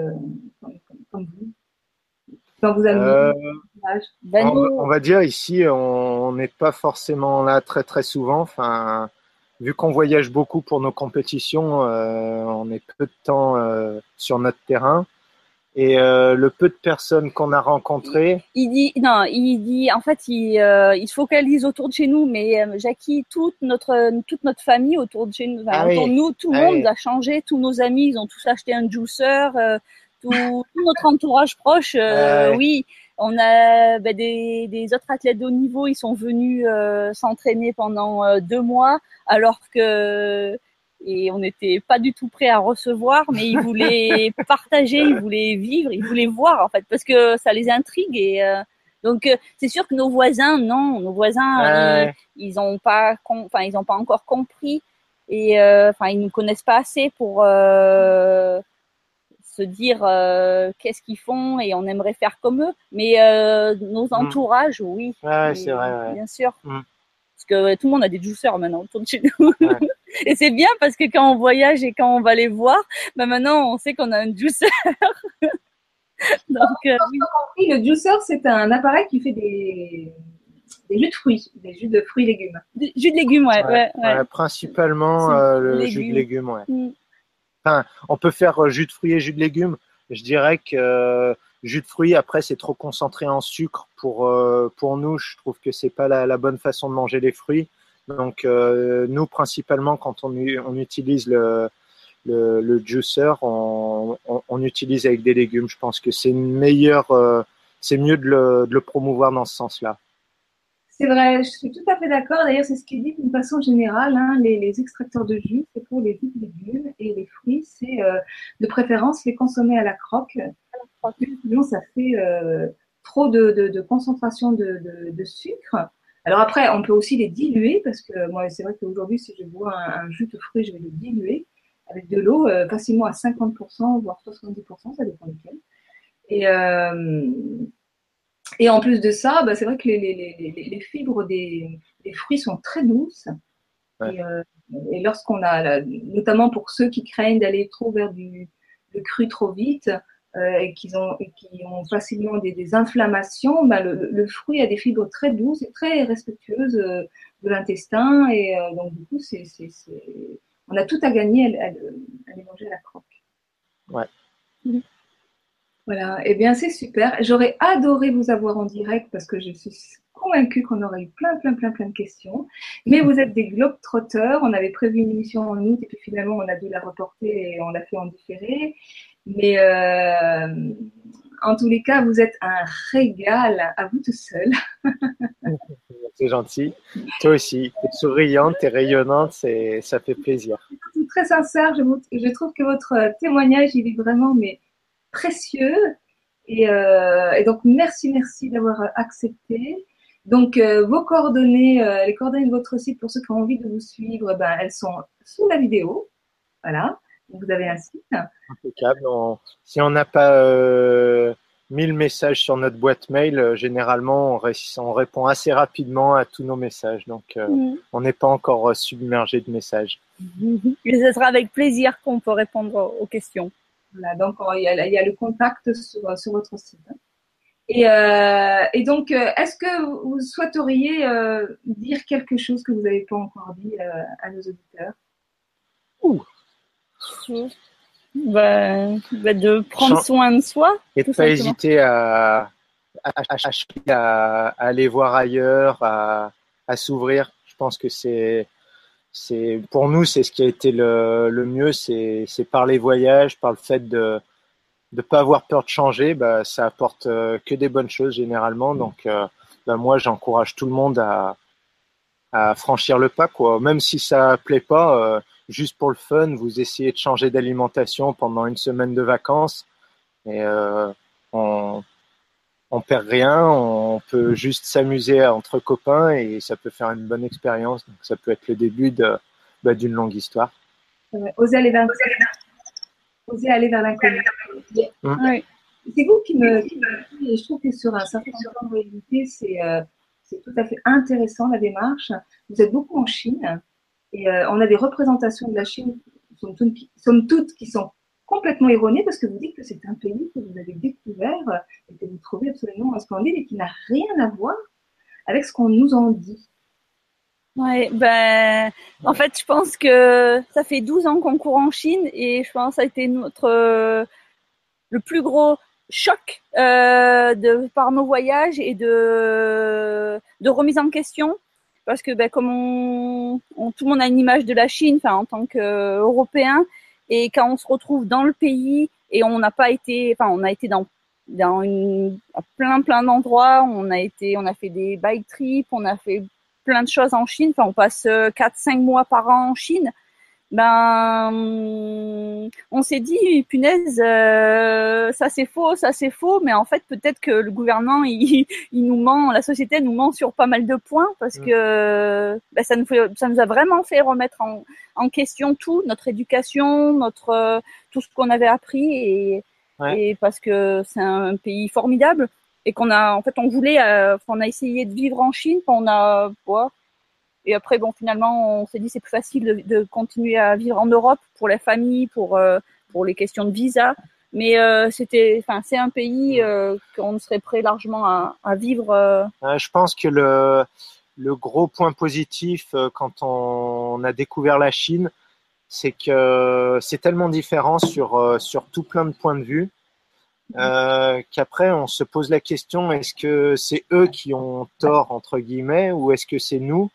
comme, vous? Quand vous avez ben, on, va dire ici, on n'est pas forcément là très très souvent. Enfin, vu qu'on voyage beaucoup pour nos compétitions, on est peu de temps sur notre terrain. Et euh, le peu de personnes qu'on a rencontrées. Il dit non, il dit en fait il, euh, il se focalise autour de chez nous, mais euh, Jackie, toute notre toute notre famille autour de chez nous, enfin, ah autour de nous, tout le ah monde a changé, tous nos amis, ils ont tous acheté un juicer, tout, tout, notre entourage proche, oui. On a ben, des, des, autres athlètes de haut niveau, ils sont venus euh, s'entraîner pendant euh, deux mois, alors que et on n'était pas du tout prêt à recevoir, mais ils voulaient partager, ils voulaient vivre, ils voulaient voir en fait, parce que ça les intrigue et donc c'est sûr que nos voisins, non, nos voisins, ils, n'ont pas, enfin ils ont pas encore compris et enfin ils nous connaissent pas assez pour se dire euh, qu'est-ce qu'ils font et on aimerait faire comme eux. Mais euh, nos mm. entourages, oui. Ouais, c'est vrai. Bien sûr. Mm. Parce que tout le monde a des juiceurs maintenant autour de chez nous. et c'est bien parce que quand on voyage et quand on va les voir, ben maintenant on sait qu'on a un juiceur. Donc, euh, oui. Le juicer, c'est un appareil qui fait des, des jus de fruits, des jus de fruits et légumes. Des jus de légumes, ouais. ouais, ouais. principalement le jus de légumes, ouais. Mm. On peut faire euh, jus de fruits et jus de légumes. Je dirais que euh, jus de fruits, après, c'est trop concentré en sucre pour, euh, pour nous. Je trouve que c'est pas la, bonne façon de manger les fruits. Donc, nous, principalement, quand on, on utilise le, le, le juicer, on, on, utilise avec des légumes. Je pense que c'est une meilleure, c'est mieux de le, de le promouvoir dans ce sens-là. C'est vrai, je suis tout à fait d'accord. D'ailleurs, c'est ce qui dit d'une façon générale. Hein, les, extracteurs de jus, c'est pour les légumes et les fruits, c'est euh, de préférence les consommer à la croque. Sinon, ça fait euh, trop de, concentration de, sucre. Alors après, on peut aussi les diluer parce que moi, c'est vrai qu'aujourd'hui, si je bois un, jus de fruits, je vais le diluer avec de l'eau euh, facilement à 50%, voire 70%, ça dépend lequel. Et et en plus de ça, bah, c'est vrai que les, fibres des, fruits sont très douces. Euh, et, lorsqu'on a, notamment pour ceux qui craignent d'aller trop vers du cru trop vite euh, et, qui ont, qui ont facilement des, inflammations, bah, le, fruit a des fibres très douces et très respectueuses euh, de l'intestin. Et donc, du coup, c'est, on a tout à gagner à, les manger à la croque. Ouais. Mmh. Voilà, eh bien c'est super. J'aurais adoré vous avoir en direct parce que je suis convaincue qu'on aurait eu plein, plein, plein, plein de questions. Mais vous êtes des globetrotters. On avait prévu une émission en août et puis finalement on a dû la reporter et on l'a fait en différé. Mais euh, en tous les cas, vous êtes un régal à vous tout seul. c'est gentil. Toi aussi, tu es souriante, tu es rayonnante, ça fait plaisir. Très sincère. Je, je, trouve que votre témoignage, il est vraiment mais précieux. Euh, et, donc, merci, merci d'avoir accepté. Donc, euh, vos coordonnées, euh, les coordonnées de votre site pour ceux qui ont envie de vous suivre, ben, elles sont sous la vidéo. Voilà. vous avez un site. Impeccable. si on n'a pas 1000 messages sur notre boîte mail, généralement, on, répond assez rapidement à tous nos messages. Donc, mm. on n'est pas encore submergé de messages. Et ce sera avec plaisir qu'on peut répondre aux questions donc il y, a, le contact sur, votre site. Et, euh, donc, euh, est-ce que vous souhaiteriez euh, dire quelque chose que vous n'avez pas encore dit à nos auditeurs? Ouh. Bah, bah, de prendre soin de soi. Et de ne pas hésiter à, à, aller voir ailleurs, à s'ouvrir. Je pense que c'est c'est pour nous c'est ce qui a été le, le mieux c'est par les voyages par le fait de de pas avoir peur de changer bah ça apporte euh, que des bonnes choses généralement. Donc euh, bah, moi j'encourage tout le monde à à franchir le pas quoi. Même si ça plaît pas euh, juste pour le fun vous essayez de changer d'alimentation pendant une semaine de vacances. Et on on perd rien, on peut juste s'amuser entre copains et ça peut faire une bonne expérience. Donc ça peut être le début de, bah, d'une longue histoire. oser aller vers, oser aller vers l'inconnu. Mmh. C'est vous qui me, je trouve que sur un certain nombre de réalité, c'est, euh, c'est tout à fait intéressant la démarche. Vous êtes beaucoup en Chine et euh, on a des représentations de la Chine, somme toutes, qui sont complètement erroné parce que vous dites que c'est un pays que vous avez découvert et que vous trouvez absolument splendide et qui n'a rien à voir avec ce qu'on nous en dit. Ouais, ben, en fait, je pense que ça fait 12 ans qu'on court en Chine et je pense que ça a été notre le plus gros choc euh, de par nos voyages et de de remise en question parce que ben, comme on, tout le monde a une image de la Chine, enfin en tant qu'Européen, et quand on se retrouve dans le pays et on n'a pas été, enfin, on a été dans dans une, plein plein d'endroits. On a été, on a fait des bike trips, on a fait plein de choses en Chine. Enfin, on passe 4-5 mois par an en Chine ben on s'est dit punaise euh, ça c'est faux ça c'est faux mais en fait peut-être que le gouvernement il, il, nous ment la société nous ment sur pas mal de points parce mm. que ben, ça nous fait, ça nous a vraiment fait remettre en, en question tout notre éducation notre tout ce qu'on avait appris et, et parce que c'est un pays formidable et qu'on a en fait on voulait euh, on a essayé de vivre en Chine on a quoi et après, bon, finalement, on s'est dit c'est plus facile de, de, continuer à vivre en Europe pour les familles, pour euh, pour les questions de visa. Mais euh, c'était, enfin, c'est un pays euh, qu'on serait prêt largement à, à vivre. Euh. je pense que le le gros point positif quand on a découvert la Chine, c'est que c'est tellement différent sur sur tout plein de points de vue. Euh, qu'après on se pose la question est-ce que c'est eux qui ont tort entre guillemets ou est-ce que c'est nous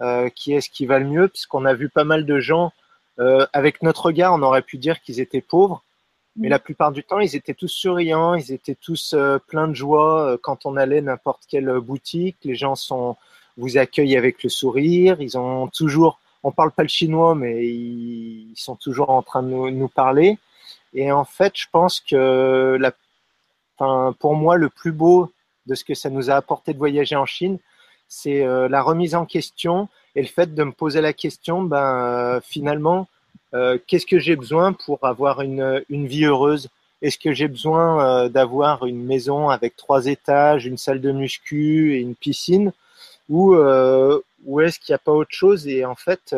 euh, qui est-ce qui va le mieux, puisqu'on a vu pas mal de gens, euh, avec notre regard, on aurait pu dire qu'ils étaient pauvres, mais la plupart du temps, ils étaient tous souriants, ils étaient tous euh, pleins de joie quand on allait n'importe quelle boutique. Les gens sont, vous accueillent avec le sourire, ils ont toujours, on parle pas le chinois, mais ils, sont toujours en train de nous, nous, parler. Et en fait, je pense que la, pour moi, le plus beau de ce que ça nous a apporté de voyager en Chine, c'est euh, la remise en question et le fait de me poser la question, ben euh, finalement, euh, qu'est-ce que j'ai besoin pour avoir une, une vie heureuse? Est-ce que j'ai besoin d'avoir une maison avec trois étages, une salle de muscu et une piscine? Ou, ou est-ce qu'il n'y a pas autre chose? Et en fait,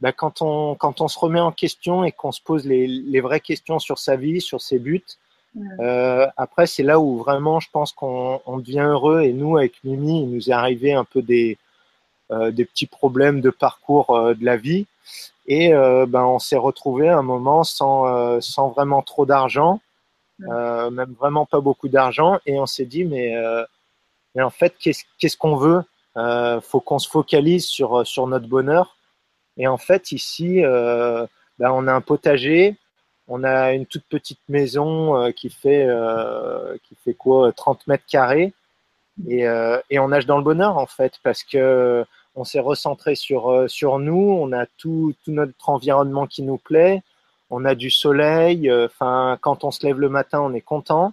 ben, quand, on, quand on se remet en question et qu'on se pose les, les vraies questions sur sa vie, sur ses buts, euh, après, c'est là où vraiment, je pense qu'on on devient heureux. Et nous, avec Mimi, il nous est arrivé un peu des, euh, des petits problèmes de parcours euh, de la vie. Et euh, ben, on s'est retrouvé un moment sans, euh, sans vraiment trop d'argent, même vraiment pas beaucoup d'argent. Et on s'est dit, mais, mais en fait, qu'est-ce qu'est-ce qu'on veut? Faut qu'on se focalise sur, sur notre bonheur. Et en fait, ici, ben, on a un potager, on a une toute petite maison euh, qui fait euh, qui fait quoi 30 mètres carrés et, euh, et on nage dans le bonheur en fait parce que on s'est recentré sur sur nous, on a tout tout notre environnement qui nous plaît, on a du soleil, enfin quand on se lève le matin, on est content.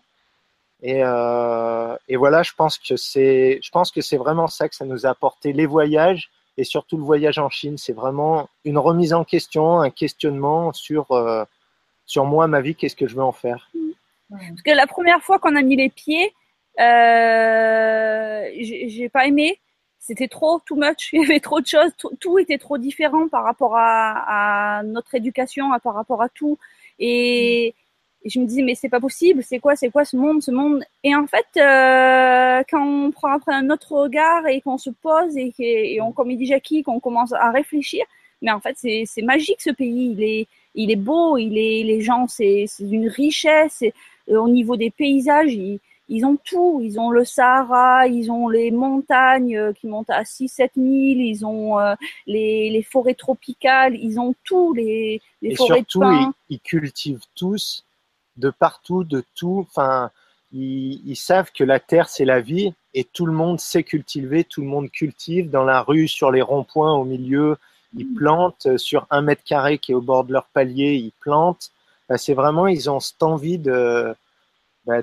Et, euh, et voilà, je pense que c'est, je pense que c'est vraiment ça que ça nous a apporté les voyages et surtout le voyage en Chine. C'est vraiment une remise en question, un questionnement sur sur moi, ma vie, qu'est-ce que je veux en faire? Parce que la première fois qu'on a mis les pieds, euh, j'ai pas aimé. C'était trop, too much. Il y avait trop de choses. Tout, était trop différent par rapport à, notre éducation, par rapport à tout. Et, je me dis mais c'est pas possible. C'est quoi, c'est quoi ce monde, ce monde Et en fait, euh, quand on prend après un autre regard et qu'on se pose et, et on, comme il dit Jackie, qu'on commence à réfléchir, mais en fait c'est magique ce pays. Il est il est beau, il est, les gens, c'est une richesse. Euh, au niveau des paysages, ils, ils, ont tout. Ils ont le Sahara, ils ont les montagnes euh, qui montent à 6 7 000, ils ont euh, les, les, forêts tropicales, ils ont tout, les, les Et forêts surtout, de pins. Ils, ils, cultivent tous, de partout, de tout. Enfin, ils, ils savent que la terre, c'est la vie et tout le monde sait cultiver, tout le monde cultive dans la rue, sur les ronds-points, au milieu, ils plantent euh, sur un mètre carré qui est au bord de leur palier, ils plantent. Bah, c'est vraiment, ils ont cette envie de, bah,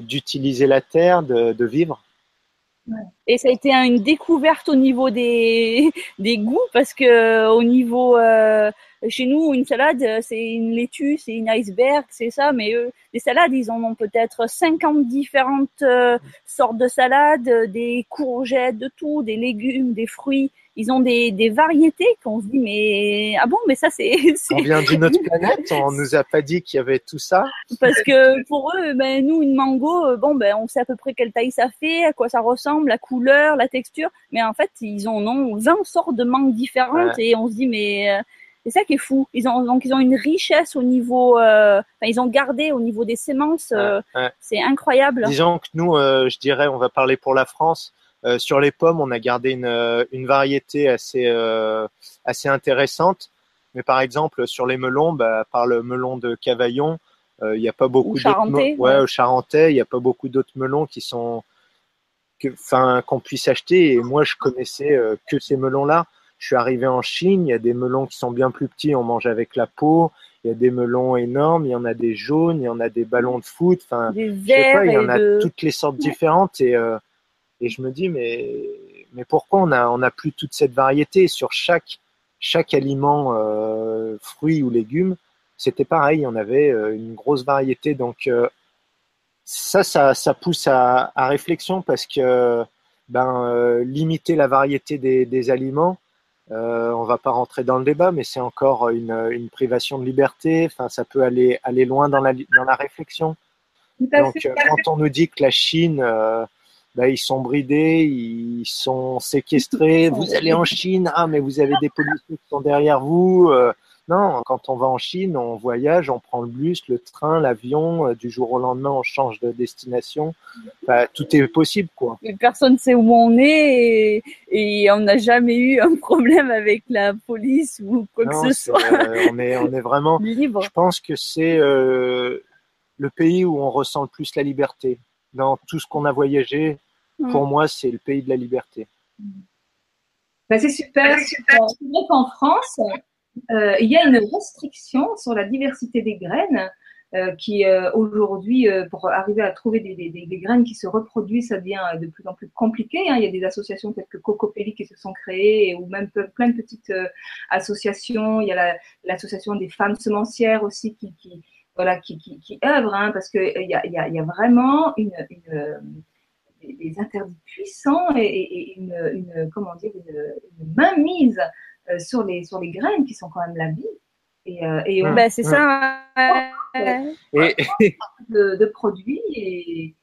d'utiliser la terre, de, de vivre. Et ça a été une découverte au niveau des, des goûts parce que au niveau euh, chez nous une salade c'est une laitue, c'est une iceberg, c'est ça. Mais eux, les salades ils en ont peut-être 50 différentes euh, sortes de salades, des courgettes, de tout, des légumes, des fruits ils ont des, des variétés qu'on se dit mais ah bon mais ça c'est on vient d'une autre planète on nous a pas dit qu'il y avait tout ça parce que pour eux ben nous une mango euh, bon ben on sait à peu près quelle taille ça fait à quoi ça ressemble la couleur la texture mais en fait ils en ont 20 sortes de mangues différentes ouais. et on se dit mais euh, c'est ça qui est fou. Ils ont donc ils ont une richesse au niveau, euh, enfin, ils ont gardé au niveau des sémences. Euh, ouais. C'est incroyable. Disons que nous, euh, je dirais, on va parler pour la France. Euh, sur les pommes, on a gardé une, euh, une variété assez, euh, assez intéressante. Mais par exemple, sur les melons, bah, par le melon de Cavaillon, il n'y a pas beaucoup d'autres ouais, ouais. au Charentais, il n'y a pas beaucoup d'autres melons qui sont enfin qu'on puisse acheter. Et moi, je connaissais que ces melons-là. Je suis arrivé en Chine, il y a des melons qui sont bien plus petits, on mange avec la peau. Il y a des melons énormes, il y en a des jaunes, il y en a des ballons de foot. Enfin, des verts il y en a de... toutes les sortes différentes. Et, euh, et je me dis, mais, mais pourquoi on a, on a plus toute cette variété sur chaque, chaque aliment, euh, fruits ou légumes C'était pareil, on avait euh, une grosse variété. Donc, euh, ça, ça, ça pousse à, à réflexion parce que ben, euh, limiter la variété des, des aliments, euh, on va pas rentrer dans le débat, mais c'est encore une, une, privation de liberté. Enfin, ça peut aller aller loin dans la dans la réflexion. Donc, euh, quand on nous dit que la Chine, euh, bah, ils sont bridés, ils sont séquestrés. Vous allez en Chine, ah mais vous avez des policiers qui sont derrière vous. Euh, non, quand on va en Chine, on voyage, on prend le bus, le train, l'avion. euh, Du jour au lendemain, on change de destination. Tout est possible, quoi. Personne ne sait où on est et, et on n'a jamais eu un problème avec la police ou quoi Non, que ce soit. euh, on est on est vraiment. Libre. Je pense que c'est euh, le pays où on ressent le plus la liberté. Dans tout ce qu'on a voyagé, pour moi, c'est le pays de la liberté. Ben, c'est super. super. C'est vrai qu'en France, euh, il y a une restriction sur la diversité des graines euh, qui euh, aujourd'hui, pour arriver à trouver des, graines qui se reproduisent, ça devient de plus en plus compliqué. Hein. Il y a des associations telles que Cocopelli qui se sont créées, ou même plein de petites associations. Il y a l'association des femmes semencières aussi qui, qui voilà, qui, qui, hein, parce que il y a, vraiment des, interdits puissants et, une, comment dire, une, mainmise sur les sur les graines qui sont quand même la vie. Et, euh, et on, Ben, c'est ça. Et, de, de produits et,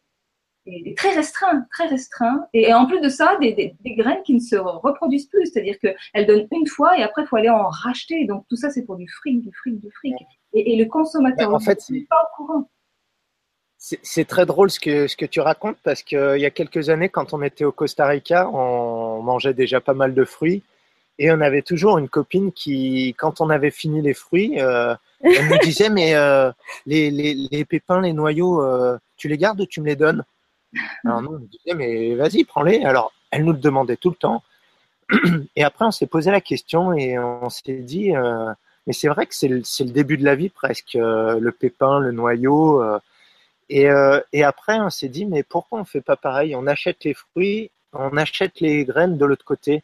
et très restreint, très restreint. Et, et en plus de ça, des, des, des, graines qui ne se reproduisent plus, c'est-à-dire qu'elles donnent une fois et après il faut aller en racheter. Donc tout ça c'est pour du fric, du fric, du fric. Et, et le consommateur en fait, n'est pas au courant. C'est très drôle ce que, ce que tu racontes parce qu'il y a quelques années, quand on était au Costa Rica, on mangeait déjà pas mal de fruits et on avait toujours une copine qui, quand on avait fini les fruits, euh, elle nous disait mais euh, les, les, pépins, les noyaux, euh, tu les gardes ou tu me les donnes? Alors nous on nous disait mais vas-y prends-les. Alors elle nous le demandait tout le temps. Et après on s'est posé la question et on s'est dit mais c'est vrai que c'est le, le, début de la vie presque le pépin, le noyau. et, et, après, on s'est dit, mais pourquoi on fait pas pareil? On achète les fruits, on achète les graines de l'autre côté.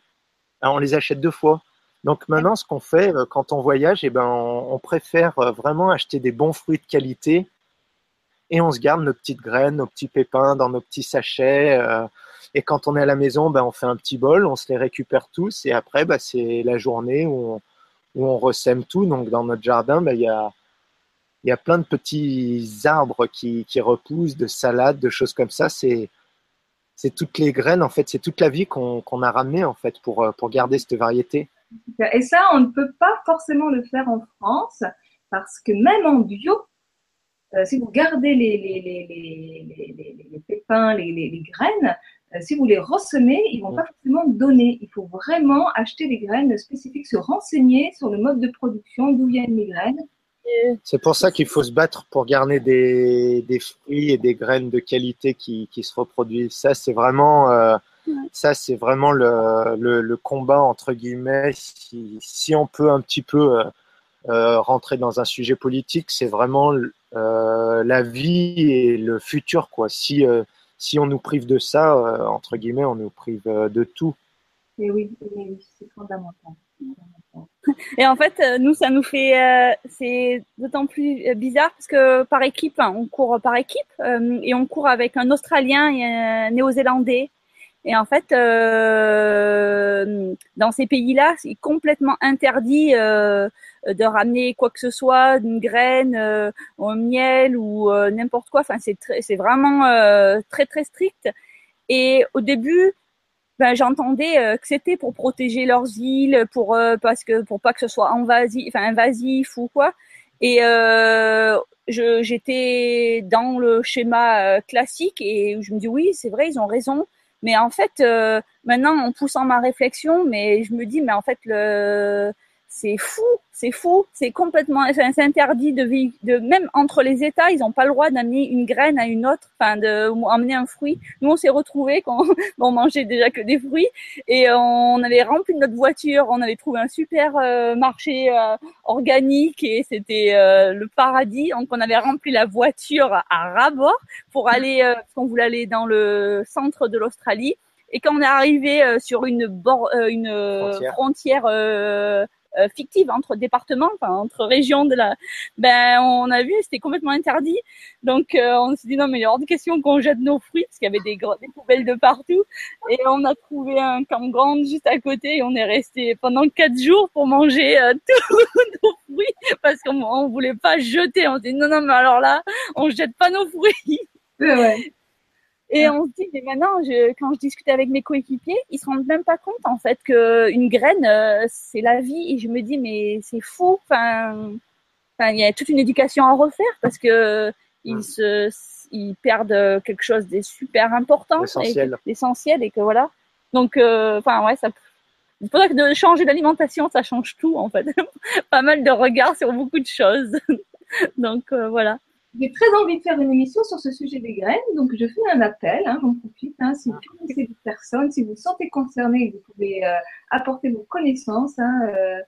Alors, on les achète deux fois. Donc maintenant, ce qu'on fait euh, quand on voyage, eh ben, on, préfère euh, vraiment acheter des bons fruits de qualité et on se garde nos petites graines, nos petits pépins dans nos petits sachets. Euh, et quand on est à la maison, ben, on fait un petit bol, on se les récupère tous et après, ben, c'est la journée où on, où ressème tout. Donc dans notre jardin, ben, il y a y a plein de petits arbres qui, qui repoussent, de salades, de choses comme ça. C'est c'est toutes les graines, en fait, c'est toute la vie qu'on qu a ramené en fait pour, pour garder cette variété. Et ça, on ne peut pas forcément le faire en France parce que même en bio, euh, si vous gardez les, les, les, les, les pépins, les, graines, euh, si vous les ressemez, ils vont pas forcément donner. Il faut vraiment acheter des graines spécifiques, se renseigner sur le mode de production, d'où viennent les graines c'est pour ça qu'il faut se battre pour garder des, des, fruits et des graines de qualité qui, qui se reproduisent. Ça, c'est vraiment, euh, ça, c'est vraiment le, le, le, combat entre guillemets. Si, si, on peut un petit peu euh, euh, rentrer dans un sujet politique, c'est vraiment la vie et le futur, quoi. Si si on nous prive de ça, entre guillemets, on nous prive de tout. Et oui, oui c'est fondamental. Et en fait, nous, ça nous fait, euh, c'est d'autant plus bizarre parce que par équipe, hein, on court par équipe euh, et on court avec un Australien et un Néo-Zélandais. Et en fait, euh, dans ces pays-là, c'est complètement interdit euh, de ramener quoi que ce soit, une graine, euh, un miel ou n'importe quoi. Enfin, c'est c'est vraiment très très strict. Et au début, ben, j'entendais euh, que c'était pour protéger leurs îles, pour euh, parce que pour pas que ce soit invasif, enfin invasif ou quoi. Et euh, j'étais dans le schéma euh, classique et je me dis oui, c'est vrai, ils ont raison. Mais en fait, maintenant, en poussant ma réflexion, mais je me dis mais en fait le c'est fou, c'est fou, c'est complètement, c'est interdit de, de même entre les États, ils n'ont pas le droit d'amener une graine à une autre, enfin de emmener un fruit. Nous, on s'est retrouvés quand on mangeait déjà que des fruits et on avait rempli notre voiture, on avait trouvé un super euh, marché euh, organique et c'était euh, le paradis. Donc on avait rempli la voiture à ras pour aller, parce qu'on voulait aller dans le centre de l'Australie. Et quand on est arrivé sur une, une frontière, frontière euh, fictive entre départements, enfin entre régions de la, ben on a vu c'était complètement interdit. Donc euh, on s'est dit non mais il est hors de question qu'on jette nos fruits parce qu'il y avait des, des poubelles de partout. Et on a trouvé un campground juste à côté et on est resté pendant quatre jours pour manger euh, tous nos fruits parce qu'on on voulait pas jeter. On s'est dit non non mais alors là on jette pas nos fruits. Et on se dit, mais maintenant, je, quand je discute avec mes coéquipiers, ils se rendent même pas compte en fait que une graine, euh, c'est la vie. Et je me dis, mais c'est fou. Enfin, il y a toute une éducation à refaire parce que ils se, ils perdent quelque chose de super important, essentiel, essentiel, et que voilà. Donc, euh, enfin, ouais, ça. Il faudrait que de changer d'alimentation, ça change tout en fait. pas mal de regards sur beaucoup de choses. Donc euh, voilà. J'ai très envie de faire une émission sur ce sujet des graines, donc je fais un appel, hein, j'en profite. Hein, si vous connaissez des personnes, si vous vous sentez concerné et que vous pouvez euh, apporter vos connaissances hein, euh,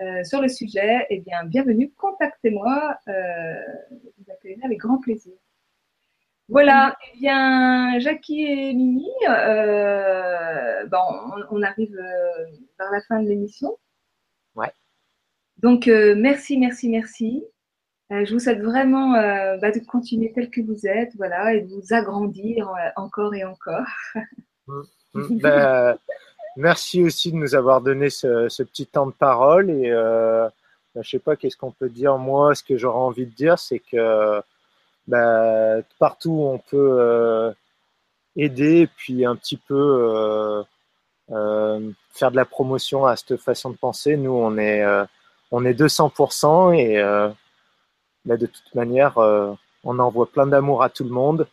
euh, sur le sujet, eh bien, bienvenue, contactez-moi, euh, vous accueillerez avec grand plaisir. Voilà, eh bien, Jackie et Mimi, euh, bon, on, on arrive euh, vers la fin de l'émission. Ouais. Donc, merci, merci, merci. Euh, je vous souhaite vraiment euh, bah, de continuer tel que vous êtes, voilà, et de vous agrandir euh, encore et encore. Mmh. Mmh. bah, merci aussi de nous avoir donné ce, petit temps de parole et euh, bah, sais pas qu'est-ce qu'on peut dire. Moi, ce que j'aurais envie de dire, c'est que bah, partout où on peut euh, aider, puis un petit peu faire de la promotion à cette façon de penser. Nous, on est on est 200% et mais de toute manière, euh, on envoie plein d'amour à tout le monde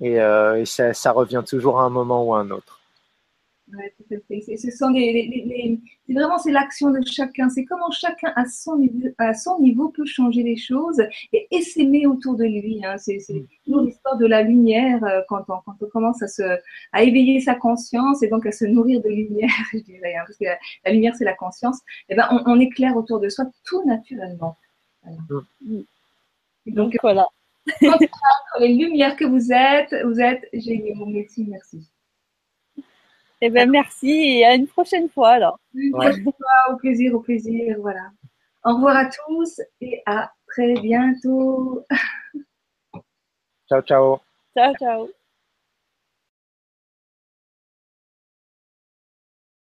et, euh, et ça, ça, revient toujours à un moment ou à un autre. Ouais, tout à fait. Ce sont les, les, les, les vraiment c'est l'action de chacun. C'est comment chacun à son niveau, à son niveau peut changer les choses et, et s'aimer autour de lui. Hein. C'est toujours l'histoire de la lumière euh, quand on, quand on commence à se à éveiller sa conscience et donc à se nourrir de lumière, je dirais, hein, parce que la, la lumière c'est la conscience. Et eh ben on, on éclaire autour de soi tout naturellement. Voilà. Mm. Donc, voilà. les lumières que vous êtes, vous êtes géniaux. Merci, merci. Eh bien, merci et à une prochaine fois alors. Une prochaine fois, au plaisir, au plaisir, voilà. Au revoir à tous et à très bientôt. Ciao, ciao. Ciao, ciao.